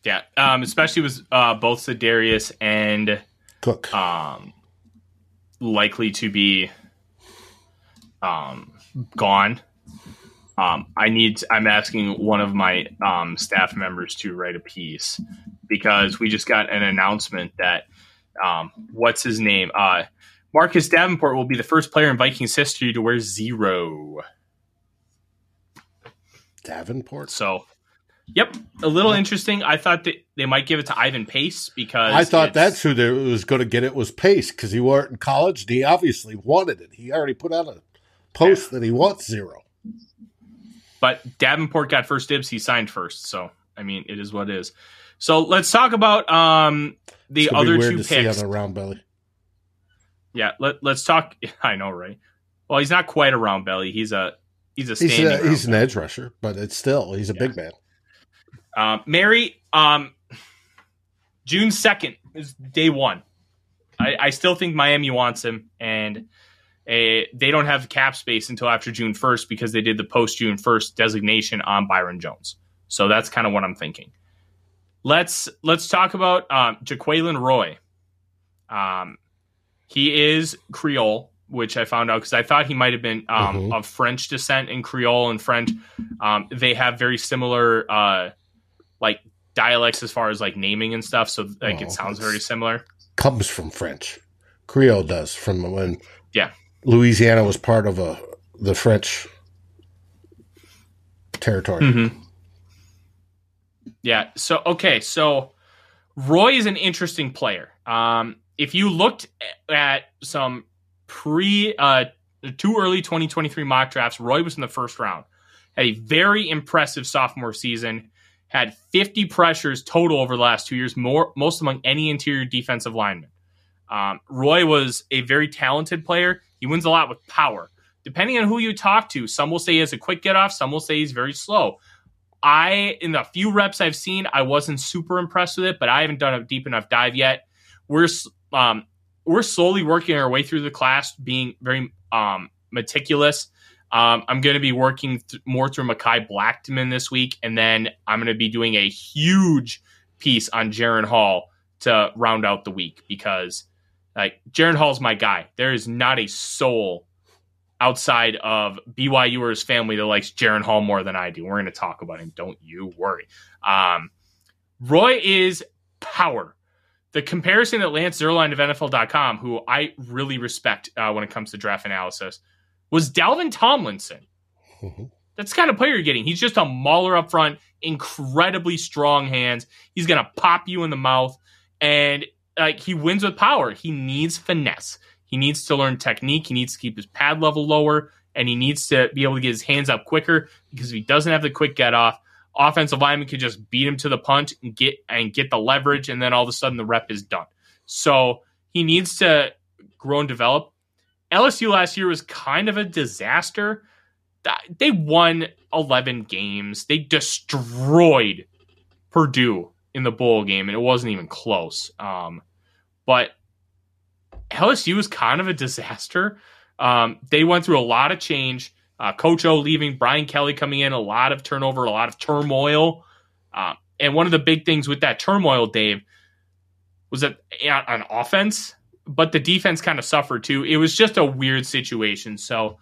yeah, um, especially with uh, both Za'Darius and Cook. Um, likely to be um, gone. Um, I need. I'm asking one of my um, staff members to write a piece because we just got an announcement that um, what's his name? Uh, Marcus Davenport will be the first player in Vikings history to wear zero. Davenport. So Yep, a little interesting. I thought that they might give it to Ivan Pace because I thought that's who they was going to get it was Pace because he wore it in college. and he obviously wanted it. He already put out a post yeah. that he wants zero. But Davenport got first dibs. He signed first, so I mean, it is what it is. So let's talk about um, the other two picks round belly. Yeah, let, let's talk. I know, right? Well, he's not quite a round belly. He's a he's a he's, a, he's an edge rusher, but it's still he's a yeah. big man. Um, Mary, um, June 2nd is day one. I, I, still think Miami wants him, and a, they don't have cap space until after June 1st because they did the post June 1st designation on Byron Jones. So that's kind of what I'm thinking. Let's let's talk about um, Jaquelin Roy. Um, he is Creole, which I found out because I thought he might have been um, mm-hmm. of French descent in Creole and French. Um, they have very similar uh, like dialects as far as like naming and stuff. So like oh, it sounds very similar. Comes from French. Creole does from when yeah Louisiana was part of a the French territory. Mm-hmm. Yeah. So okay. So Roy is an interesting player. Um, if you looked at some pre uh, two early 2023 mock drafts, Roy was in the first round. Had a very impressive sophomore season had 50 pressures total over the last two years, more most among any interior defensive lineman. Um, Roy was a very talented player. He wins a lot with power. Depending on who you talk to, some will say he has a quick get off, some will say he's very slow. I in the few reps I've seen, I wasn't super impressed with it, but I haven't done a deep enough dive yet. We're um, we're slowly working our way through the class, being very um, meticulous. Um, I'm going to be working th- more through Mekhi Blackmon this week, and then I'm going to be doing a huge piece on Jaren Hall to round out the week because like Jaren Hall's my guy. There is not a soul outside of BYU or his family that likes Jaren Hall more than I do. We're going to talk about him. Don't you worry. Um, Roy is power. The comparison that Lance Zierlein of NFL.com, who I really respect uh, when it comes to draft analysis, was Dalvin Tomlinson. Mm-hmm. That's the kind of player you're getting. He's just a mauler up front, incredibly strong hands. He's going to pop you in the mouth, and like he wins with power. He needs finesse. He needs to learn technique. He needs to keep his pad level lower, and he needs to be able to get his hands up quicker because if he doesn't have the quick get off, offensive lineman can just beat him to the punt and get and get the leverage, and then all of a sudden the rep is done. So he needs to grow and develop. LSU last year was kind of a disaster. They won 11 games. They destroyed Purdue in the bowl game, and it wasn't even close. Um, but LSU was kind of a disaster. Um, they went through a lot of change. Uh, Coach O leaving, Brian Kelly coming in, a lot of turnover, a lot of turmoil. Uh, and one of the big things with that turmoil, Dave, was that on offense, but the defense kind of suffered too. It was just a weird situation. So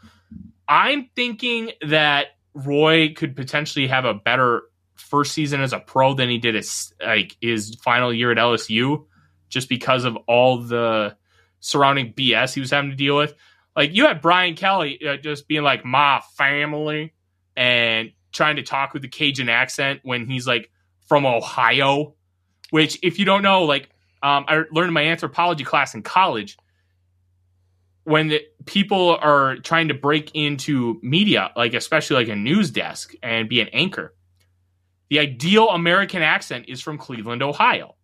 I'm thinking that Roy could potentially have a better first season as a pro than he did his like his final year at LSU, just because of all the surrounding BS he was having to deal with. Like you had Brian Kelly uh, just being like my family and trying to talk with the Cajun accent when he's like from Ohio, which if you don't know, like um, I learned in my anthropology class in college when the, people are trying to break into media, like especially like a news desk and be an anchor, the ideal American accent is from Cleveland, Ohio.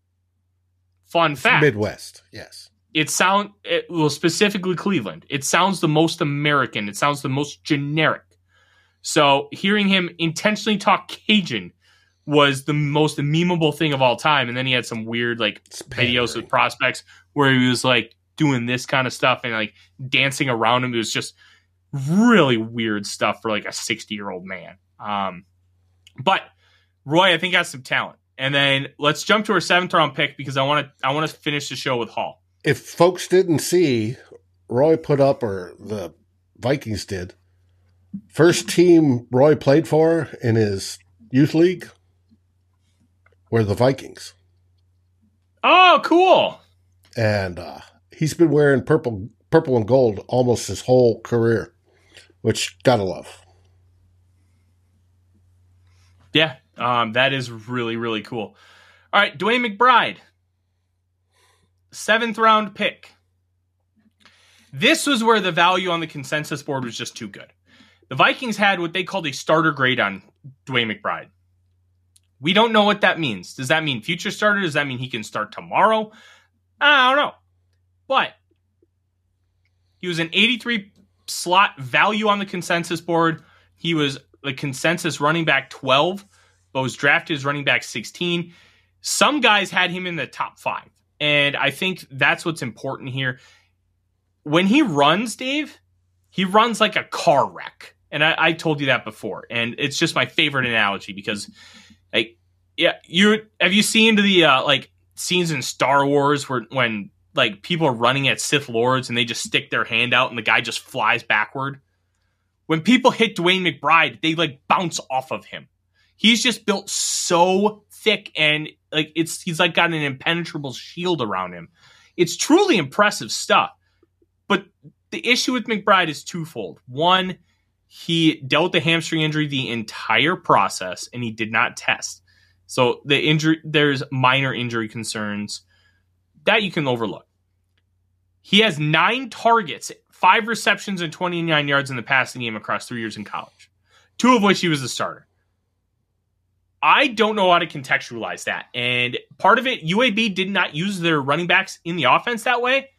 Fun fact. Midwest, yes it sound it, well specifically Cleveland. It sounds the most American. It sounds the most generic. So hearing him intentionally talk Cajun was the most memeable thing of all time. And then he had some weird like videos with prospects where he was like doing this kind of stuff and like dancing around him. It was just really weird stuff for like a 60 year old man. Um, but Roy, I think has some talent. And then let's jump to our seventh round pick because I want to I want to finish the show with Hall if folks didn't see, Roy put up, or the Vikings did, first team Roy played for in his youth league were the Vikings. Oh, cool! And uh, he's been wearing purple, purple and gold almost his whole career, which gotta love. Yeah, um, that is really really cool. All right, DeWayne McBride seventh round pick. This was where the value on the consensus board was just too good. The Vikings had what they called a starter grade on DeWayne McBride. We don't know what that means. Does that mean future starter? Does that mean he can start tomorrow? I don't know. But he was an 83 slot value on the consensus board. He was the consensus running back 12, but was drafted as running back 16. Some guys had him in the top five. And I think that's what's important here. When he runs, Dave, he runs like a car wreck. And I, I told you that before. And it's just my favorite analogy because like yeah, you have you seen the uh, like scenes in Star Wars where when like people are running at Sith Lords and they just stick their hand out and the guy just flies backward? When people hit DeWayne McBride, they like bounce off of him. He's just built so thick and like it's he's like got an impenetrable shield around him. It's truly impressive stuff. But the issue with McBride is twofold. One, he dealt with a hamstring injury the entire process and he did not test. So the injury there's minor injury concerns that you can overlook. He has 9 targets, 5 receptions and 29 yards in the passing game across 3 years in college. Two of which he was a starter. I don't know how to contextualize that. And part of it, UAB did not use their running backs in the offense that way.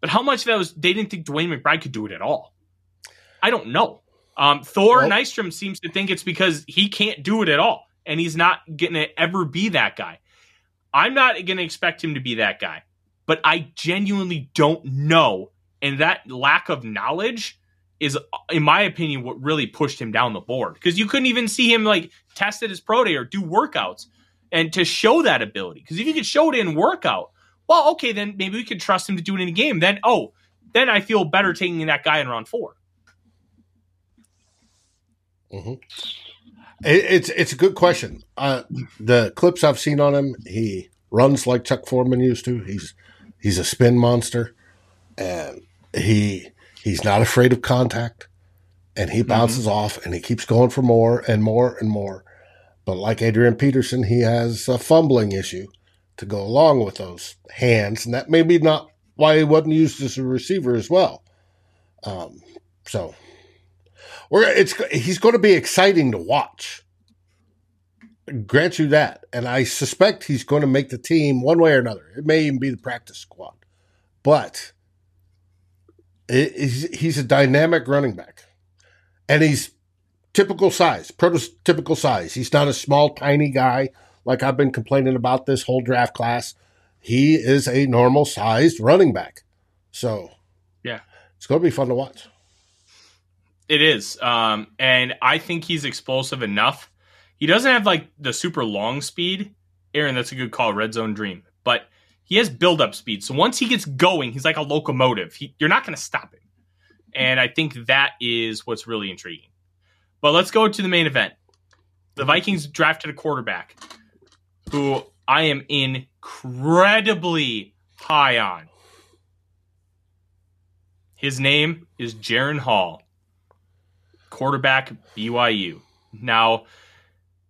But how much that was they didn't think DeWayne McBride could do it at all? I don't know. Um, Thor well, Nystrom seems to think it's because he can't do it at all, and he's not going to ever be that guy. I'm not going to expect him to be that guy, but I genuinely don't know, and that lack of knowledge is, in my opinion, what really pushed him down the board because you couldn't even see him like test at his pro day or do workouts and to show that ability. Because if you could show it in workout, well, okay, then maybe we could trust him to do it in a game. Then, oh, then I feel better taking that guy in round 4 mm-hmm. it, it's it's a good question. Uh, the clips I've seen on him, he runs like Chuck Foreman used to. He's he's a spin monster, and he he's not afraid of contact, and he bounces mm-hmm. off and he keeps going for more and more and more. But like Adrian Peterson, he has a fumbling issue to go along with those hands, and that may be not why he wasn't used as a receiver as well. Um, so we're it's he's going to be exciting to watch. Grant you that, and I suspect he's going to make the team one way or another. It may even be the practice squad, but it, he's, he's a dynamic running back, and he's typical size, prototypical size. He's not a small, tiny guy like I've been complaining about this whole draft class. He is a normal sized running back. So, yeah, it's going to be fun to watch. It is. Um, and I think he's explosive enough. He doesn't have like the super long speed. Aaron, that's a good call. Red zone dream. But he has build up speed. So once he gets going, he's like a locomotive. He, you're not going to stop him. And I think that is what's really intriguing. But let's go to the main event. The Vikings drafted a quarterback who I am incredibly high on. His name is Jaren Hall, quarterback BYU. Now,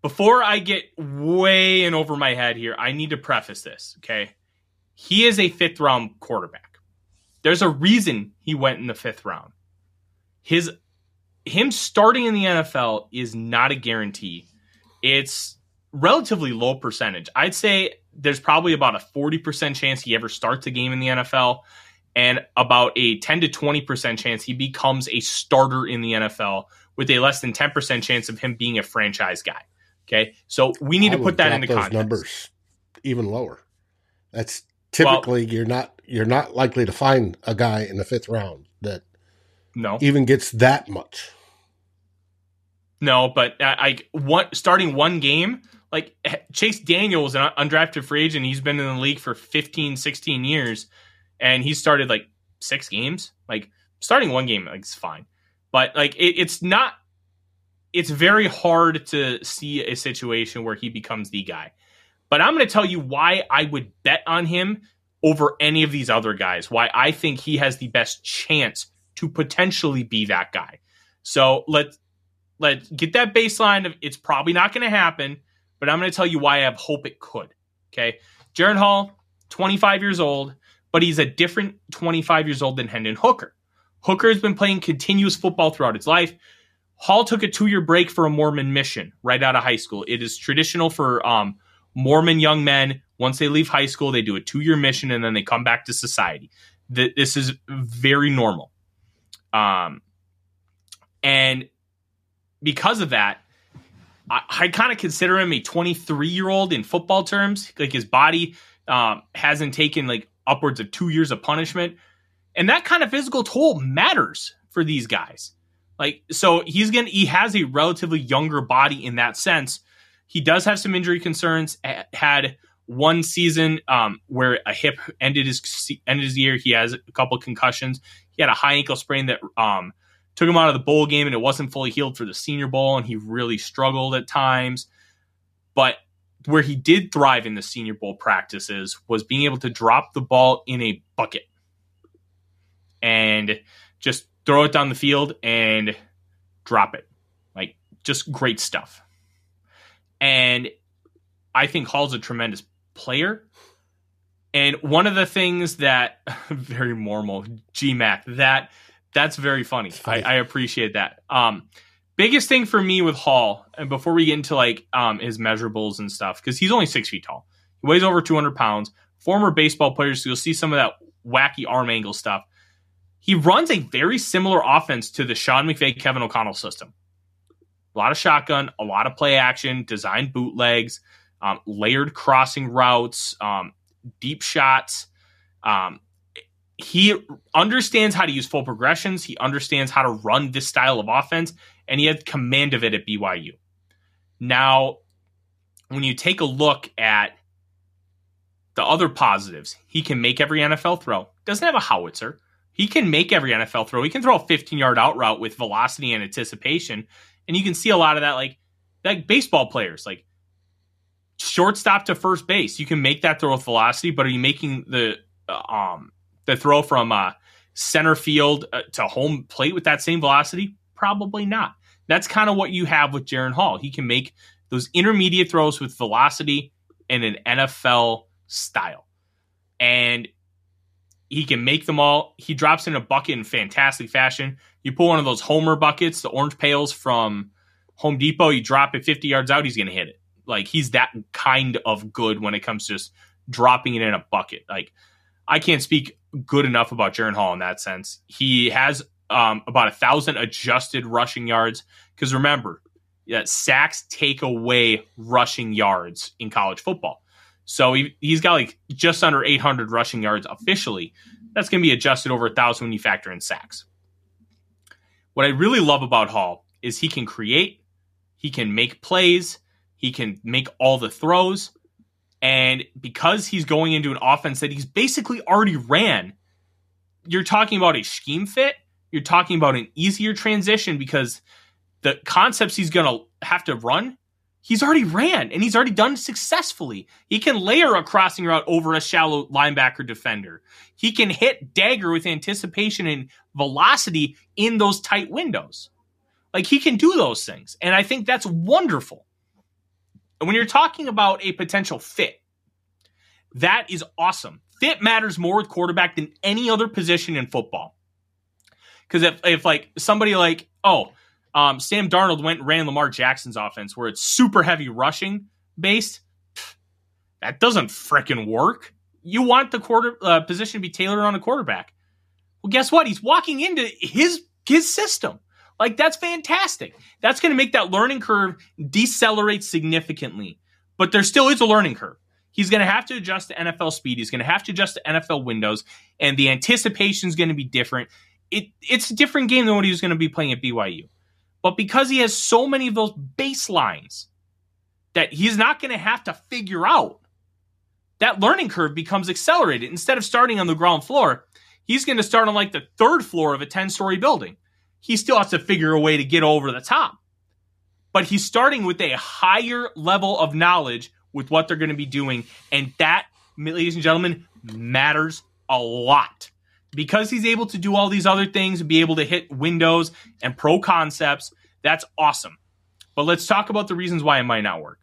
before I get way in over my head here, I need to preface this, okay? He is a fifth round quarterback. There's a reason he went in the fifth round. His him starting in the NFL is not a guarantee. It's relatively low percentage. I'd say there's probably about a 40% chance he ever starts a game in the NFL and about a 10 to 20% chance he becomes a starter in the NFL with a less than 10% chance of him being a franchise guy. Okay? So we need I to put that into context. numbers even lower. That's typically well, you're not you're not likely to find a guy in the 5th round that no even gets that much. No, but I, I one starting one game like Chase Daniels, an undrafted free agent, he's been in the league for 15, 16 years, and he started like six games. Like starting one game, like it's fine, but like it, it's not. It's very hard to see a situation where he becomes the guy. But I'm going to tell you why I would bet on him over any of these other guys. Why I think he has the best chance to potentially be that guy. So let's let's get that baseline of it's probably not going to happen but I'm going to tell you why I have hope it could. Okay. Jaren Hall, 25 years old, but he's a different 25 years old than Hendon Hooker. Hooker has been playing continuous football throughout his life. Hall took a two year break for a Mormon mission right out of high school. It is traditional for um, Mormon young men. Once they leave high school, they do a two year mission and then they come back to society. This is very normal. Um, and because of that, I, I kind of consider him a 23 year old in football terms. Like his body um, hasn't taken like upwards of two years of punishment, and that kind of physical toll matters for these guys. Like so, he's gonna he has a relatively younger body in that sense. He does have some injury concerns. Had one season um, where a hip ended his ended his year. He has a couple concussions. He had a high ankle sprain that um, took him out of the bowl game and it wasn't fully healed for the senior bowl and he really struggled at times but where he did thrive in the senior bowl practices was being able to drop the ball in a bucket and just throw it down the field and drop it like just great stuff and i think hall's a tremendous player and one of the things that very normal gmac that that's very funny. I, I, appreciate that. Um, biggest thing for me with Hall, and before we get into like um, his measurables and stuff, because he's only six feet tall, he weighs over 200 pounds. Former baseball players, so you'll see some of that wacky arm angle stuff. he runs a very similar offense to the Sean McVay Kevin O'Connell system. A lot of shotgun, a lot of play action, designed bootlegs, um, layered crossing routes, um, deep shots. Um, he understands how to use full progressions. He understands how to run this style of offense, and he had command of it at BYU. Now, when you take a look at the other positives, he can make every NFL throw. Doesn't have a howitzer. He can make every NFL throw. He can throw a 15 yard out route with velocity and anticipation. And you can see a lot of that, like like baseball players, like shortstop to first base. You can make that throw with velocity, but are you making the uh, um the throw from uh, center field uh, to home plate with that same velocity? Probably not. That's kind of what you have with Jaren Hall. He can make those intermediate throws with velocity and an NFL style. And he can make them all. He drops in a bucket in fantastic fashion. You pull one of those Homer buckets, the orange pails from Home Depot, you drop it 50 yards out, he's going to hit it. Like he's that kind of good when it comes to just dropping it in a bucket. Like I can't speak good enough about Jaren Hall in that sense. He has um, about a thousand adjusted rushing yards. Because remember, yeah, sacks take away rushing yards in college football. So he, he's got like just under 800 rushing yards officially. That's going to be adjusted over a thousand when you factor in sacks. What I really love about Hall is he can create, he can make plays, he can make all the throws. And because he's going into an offense that he's basically already ran, you're talking about a scheme fit. You're talking about an easier transition because the concepts he's going to have to run, he's already ran and he's already done successfully. He can layer a crossing route over a shallow linebacker defender. He can hit dagger with anticipation and velocity in those tight windows. Like he can do those things. And I think that's wonderful. And when you're talking about a potential fit, that is awesome. Fit matters more with quarterback than any other position in football. Because if, if like somebody like, oh, um, Sam Darnold went and ran Lamar Jackson's offense where it's super heavy rushing based, that doesn't freaking work. You want the quarter uh, position to be tailored on a quarterback. Well, guess what? He's walking into his his system. Like that's fantastic. That's going to make that learning curve decelerate significantly. But there still is a learning curve. He's going to have to adjust to NFL speed. He's going to have to adjust to NFL windows, and the anticipation is going to be different. It, it's a different game than what he was going to be playing at BYU. But because he has so many of those baselines that he's not going to have to figure out, that learning curve becomes accelerated. Instead of starting on the ground floor, he's going to start on like the third floor of a 10 story building he still has to figure a way to get over the top. But he's starting with a higher level of knowledge with what they're going to be doing. And that, ladies and gentlemen, matters a lot. Because he's able to do all these other things and be able to hit windows and pro concepts, that's awesome. But let's talk about the reasons why it might not work.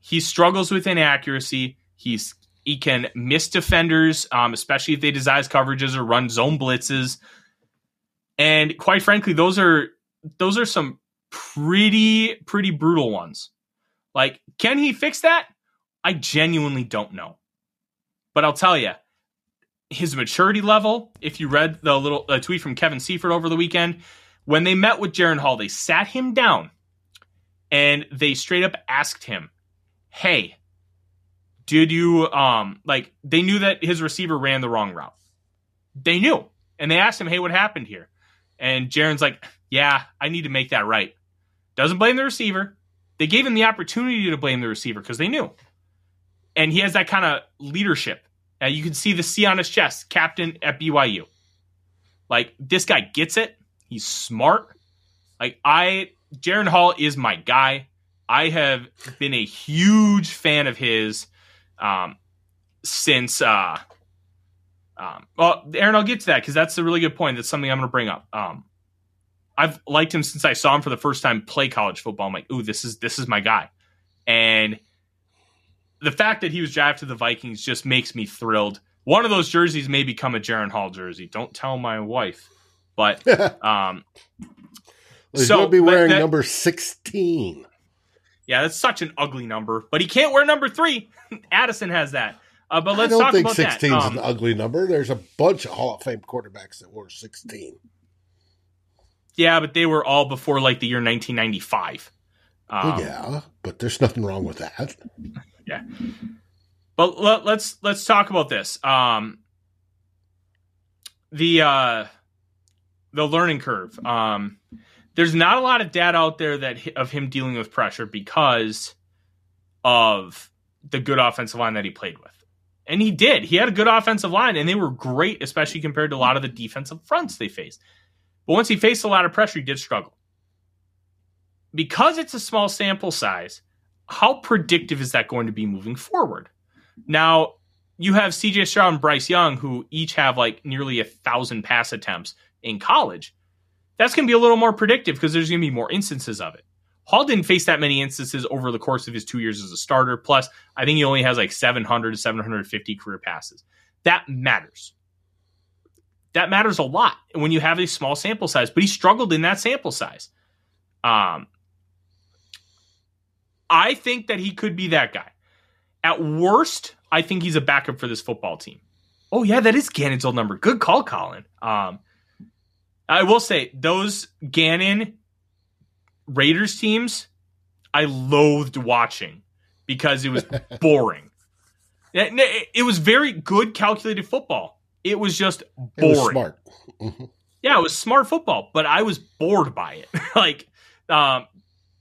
He struggles with inaccuracy. He's he can miss defenders, um, especially if they disguise coverages or run zone blitzes. And quite frankly, those are those are some pretty pretty brutal ones. Like, can he fix that? I genuinely don't know. But I'll tell you, his maturity level, if you read the little uh, tweet from Kevin Seifert over the weekend, when they met with Jaren Hall, they sat him down and they straight up asked him, Hey, did you um like they knew that his receiver ran the wrong route. They knew. And they asked him, Hey, what happened here? And Jaren's like, yeah, I need to make that right. Doesn't blame the receiver. They gave him the opportunity to blame the receiver because they knew. And he has that kind of leadership. Uh, you can see the C on his chest, captain at BYU. Like, this guy gets it. He's smart. Like, I, Jaren Hall is my guy. I have been a huge fan of his um, since uh, um, well, Aaron, I'll get to that because that's a really good point. That's something I'm going to bring up. Um, I've liked him since I saw him for the first time play college football. I'm like, ooh, this is this is my guy, and the fact that he was drafted to the Vikings just makes me thrilled. One of those jerseys may become a Jaren Hall jersey. Don't tell my wife, but um, well, he's so, going to be wearing that, number sixteen. Yeah, that's such an ugly number, but he can't wear number three. Addison has that. Uh, but let's I don't talk think about 16 that. is Um, an ugly number. There's a bunch of Hall of Fame quarterbacks that were 16. yeah, but they were all before like the year 1995. Um, well, yeah, but there's nothing wrong with that. Yeah. But let, let's let's talk about this. Um, the uh, the learning curve. Um, there's not a lot of data out there that of him dealing with pressure because of the good offensive line that he played with. And he did. He had a good offensive line, and they were great, especially compared to a lot of the defensive fronts they faced. But once he faced a lot of pressure, he did struggle. Because it's a small sample size, how predictive is that going to be moving forward? Now, you have CJ Stroud and Bryce Young, who each have like nearly a thousand pass attempts in college. That's going to be a little more predictive because there's going to be more instances of it. Hall didn't face that many instances over the course of his two years as a starter. Plus, I think he only has like 700 to 750 career passes. That matters. That matters a lot when you have a small sample size, but he struggled in that sample size. Um, I think that he could be that guy. At worst, I think he's a backup for this football team. Oh yeah, that is Gannon's old number. Good call, Colin. Um, I will say those Gannon Raiders teams, I loathed watching because it was boring. It, it was very good calculated football. It was just boring. It was smart. Yeah, it was smart football, but I was bored by it. like, um,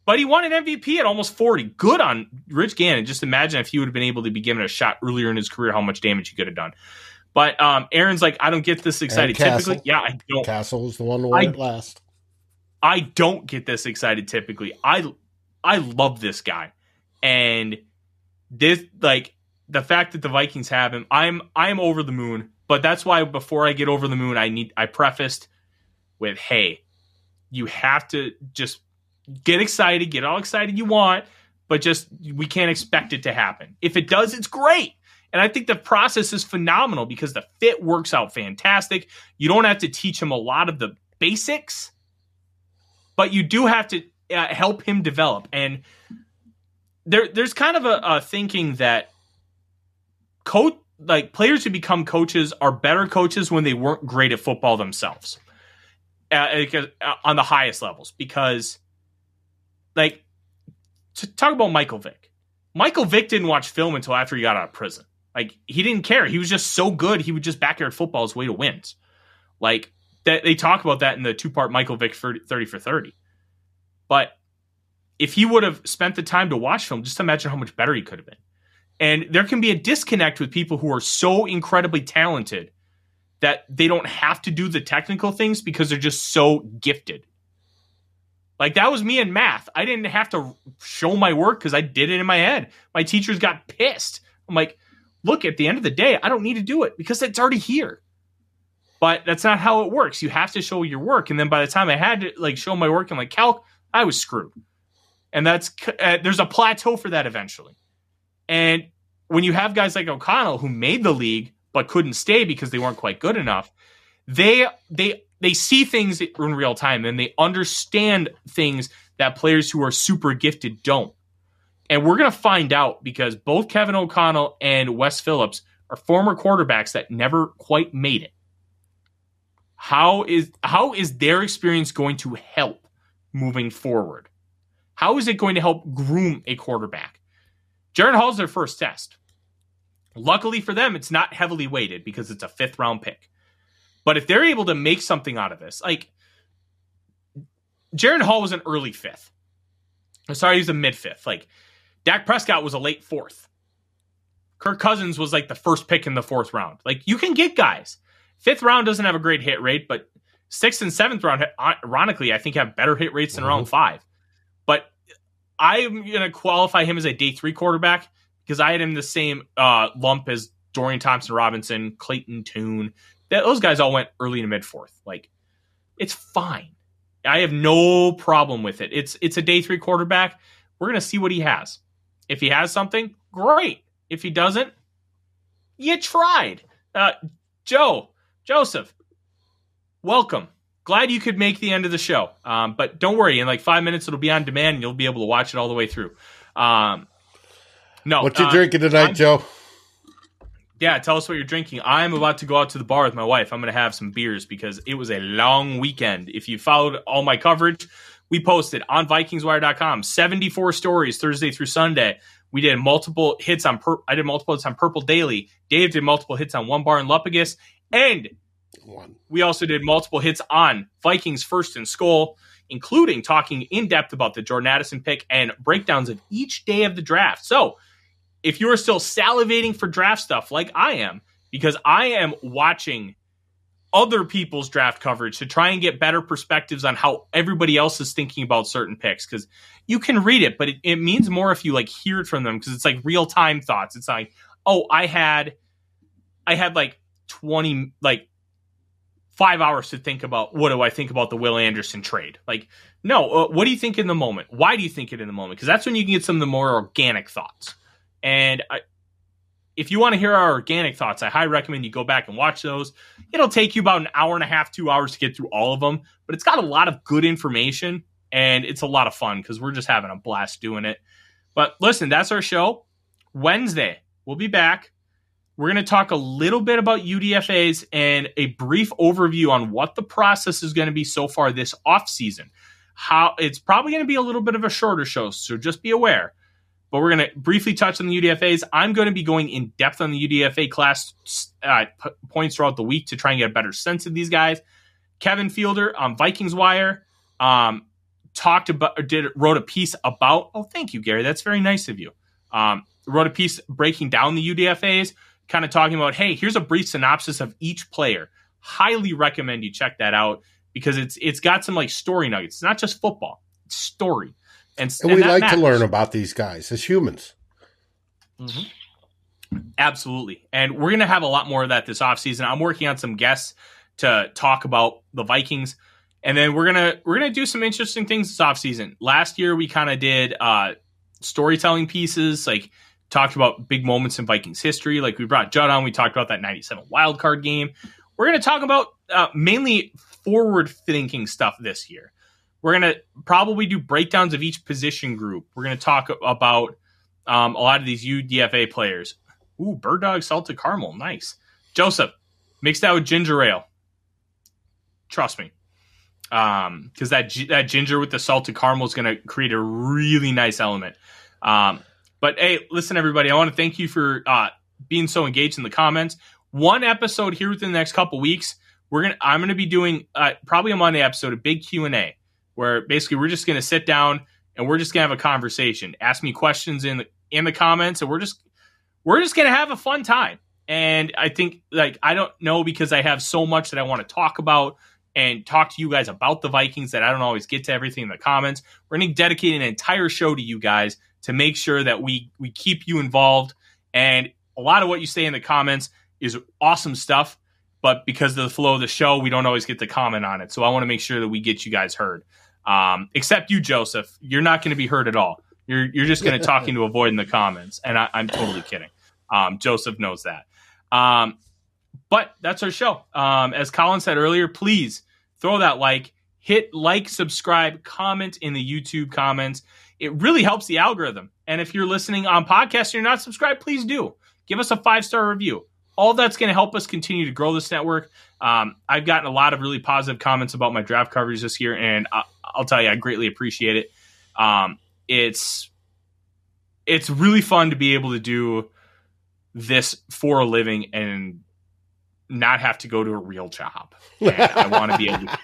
but he won an MVP at almost 40. Good on Rich Gannon. Just imagine if he would have been able to be given a shot earlier in his career, how much damage he could have done. But um, Aaron's like, I don't get this excited. Typically, yeah, I don't. Castle was the one who won I- it last. I don't get this excited typically. I I love this guy. And this like the fact that the Vikings have him, I'm I'm over the moon. But that's why before I get over the moon, I need I prefaced with, hey, you have to just get excited, get all excited you want, but just we can't expect it to happen. If it does, it's great. And I think the process is phenomenal because the fit works out fantastic. You don't have to teach him a lot of the basics but you do have to uh, help him develop. And there, there's kind of a, a thinking that coach, like players who become coaches, are better coaches when they weren't great at football themselves, uh, uh, on the highest levels. Because, like, to talk about Michael Vick, Michael Vick didn't watch film until after he got out of prison. Like, he didn't care. He was just so good. He would just backyard football his way to wins. Like, that they talk about that in the two part Michael Vick 30 for 30. But if he would have spent the time to watch film, just imagine how much better he could have been. And there can be a disconnect with people who are so incredibly talented that they don't have to do the technical things because they're just so gifted. Like that was me in math. I didn't have to show my work because I did it in my head. My teachers got pissed. I'm like, look, at the end of the day, I don't need to do it because it's already here but that's not how it works. You have to show your work, and then by the time I had to like show my work in like calc, I was screwed. And that's uh, there's a plateau for that eventually. And when you have guys like O'Connell who made the league but couldn't stay because they weren't quite good enough, they they they see things in real time and they understand things that players who are super gifted don't. And we're gonna find out because both Kevin O'Connell and Wes Phillips are former quarterbacks that never quite made it how is how is their experience going to help moving forward? How is it going to help groom a quarterback? Jaren Hall's their first test. Luckily for them, it's not heavily weighted because it's a fifth round pick. But if they're able to make something out of this, like Jaren Hall was an early fifth. I'm sorry, he was a mid fifth. Like Dak Prescott was a late fourth. Kirk Cousins was like the first pick in the fourth round. Like you can get guys. Fifth round doesn't have a great hit rate, but sixth and seventh round, ironically, I think have better hit rates than Mhm. round five. But I'm going to qualify him as a day three quarterback because I had him the same uh, lump as Dorian Thompson Robinson, Clayton Tune. That, those guys all went early to mid fourth. Like, it's fine. I have no problem with it. It's it's a day three quarterback. We're going to see what he has. If he has something, great. If he doesn't, you tried. Uh, Joe, Joseph, welcome. Glad you could make the end of the show. Um, but don't worry, in like five minutes it'll be on demand and you'll be able to watch it all the way through. Um, no, What you uh, drinking tonight, I'm- Joe? Yeah, tell us what you're drinking. I'm about to go out to the bar with my wife. I'm going to have some beers because it was a long weekend. If you followed all my coverage, we posted on VikingsWire.com 74 stories Thursday through Sunday. We did multiple hits on. Pur- I did multiple hits on Purple Daily. Dave did multiple hits on One Bar in Lupagus, and One. we also did multiple hits on Vikings First and SKOL, including talking in depth about the Jordan Addison pick and breakdowns of each day of the draft. So, if you're still salivating for draft stuff like I am, because I am watching other people's draft coverage to try and get better perspectives on how everybody else is thinking about certain picks, because you can read it, but it, it means more if you like hear it from them because it's like real time thoughts. It's like, oh, I had, I had like twenty like five hours to think about what do I think about the Will Anderson trade. Like, no, uh, what do you think in the moment? Why do you think it in the moment? Because that's when you can get some of the more organic thoughts. And I, if you want to hear our organic thoughts, I highly recommend you go back and watch those. It'll take you about an hour and a half, two hours to get through all of them, but it's got a lot of good information and it's a lot of fun because we're just having a blast doing it. But listen, that's our show. Wednesday, we'll be back. We're going to talk a little bit about UDFAs and a brief overview on what the process is going to be so far this off season. How it's probably going to be a little bit of a shorter show, so just be aware. But we're going to briefly touch on the UDFAs. I'm going to be going in depth on the UDFA class uh, p- points throughout the week to try and get a better sense of these guys. Kevin Fielder on Vikings Wire um, talked about, or did wrote a piece about. Oh, thank you, Gary. That's very nice of you. Um, wrote a piece breaking down the UDFAs, kind of talking about, hey, here's a brief synopsis of each player. Highly recommend you check that out because it's it's got some like story nuggets. It's not just football; it's story. And, and, and we like matters. to learn about these guys as humans. Mm-hmm. Absolutely. And we're going to have a lot more of that this offseason. I'm working on some guests to talk about the Vikings. And then we're going to we're going to do some interesting things this offseason. Last year we kind of did uh storytelling pieces like talked about big moments in Vikings history. Like we brought Judd on, we talked about that 97 wild card game. We're going to talk about uh, mainly forward thinking stuff this year. We're going to probably do breakdowns of each position group. We're going to talk about um, a lot of these UDFA players. Ooh, Bird Dog Salted Caramel. Nice. Joseph, mix that with ginger ale. Trust me. Um, because that that ginger with the salted caramel is going to create a really nice element. Um, but hey, listen, everybody, I want to thank you for uh, being so engaged in the comments. One episode here within the next couple weeks, we're gonna I'm gonna be doing uh, probably a Monday episode, a big Q and A, where basically we're just gonna sit down and we're just gonna have a conversation. Ask me questions in the in the comments, and we're just we're just gonna have a fun time. And I think like I don't know because I have so much that I want to talk about and talk to you guys about the Vikings that I don't always get to everything in the comments. We're going to dedicate an entire show to you guys to make sure that we we keep you involved. And a lot of what you say in the comments is awesome stuff, but because of the flow of the show, we don't always get to comment on it. So I want to make sure that we get you guys heard. Um, except you, Joseph, you're not going to be heard at all. You're you're just going to talk into a void in the comments, and I, I'm totally kidding. Um, Joseph knows that. Um, but that's our show. Um, as Colin said earlier, please throw that like, hit like, subscribe, comment in the YouTube comments. It really helps the algorithm. And if you're listening on podcast and you're not subscribed, please do. Give us a five star review. All that's going to help us continue to grow this network. Um, I've gotten a lot of really positive comments about my draft coverage this year, and I, will tell you, I greatly appreciate it. Um, it's it's really fun to be able to do this for a living and not have to go to a real job. And I want to be able to.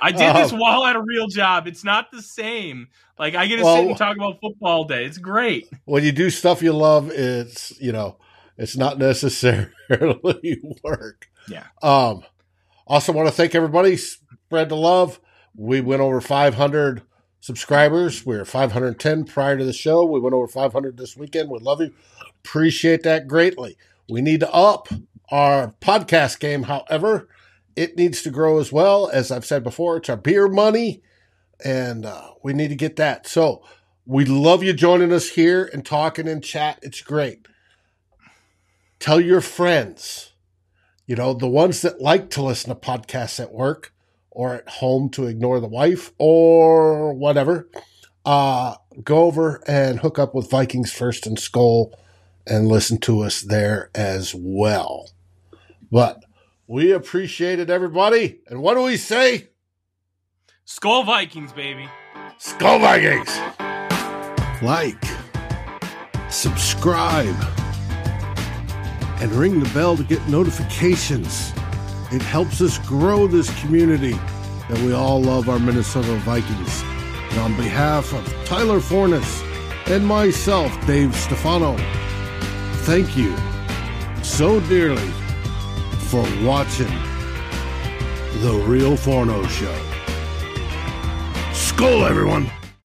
I did this Oh. while at a real job. It's not the same. Like I get to Well- sit and talk about football all day. It's great. When you do stuff you love, it's you know, it's not necessarily work. Yeah. Um, also want to thank everybody. Spread the love. We went over 500 subscribers. We were 510 prior to the show. We went over 500 this weekend. We love you. Appreciate that greatly. We need to up our podcast game. However, it needs to grow as well. As I've said before, it's our beer money, and uh, we need to get that. So we love you joining us here and talking in chat. It's great. Tell your friends, you know, the ones that like to listen to podcasts at work or at home to ignore the wife or whatever. Uh, go over and hook up with Vikings First and SKOL and listen to us there as well. But we appreciate it, everybody. And what do we say? SKOL Vikings, baby. SKOL Vikings. Like, subscribe, and ring the bell to get notifications. It helps us grow this community that we all love our Minnesota Vikings. And on behalf of Tyler Forness and myself, Dave Stefano, thank you so dearly for watching The Real Forno Show. SKOL, everyone!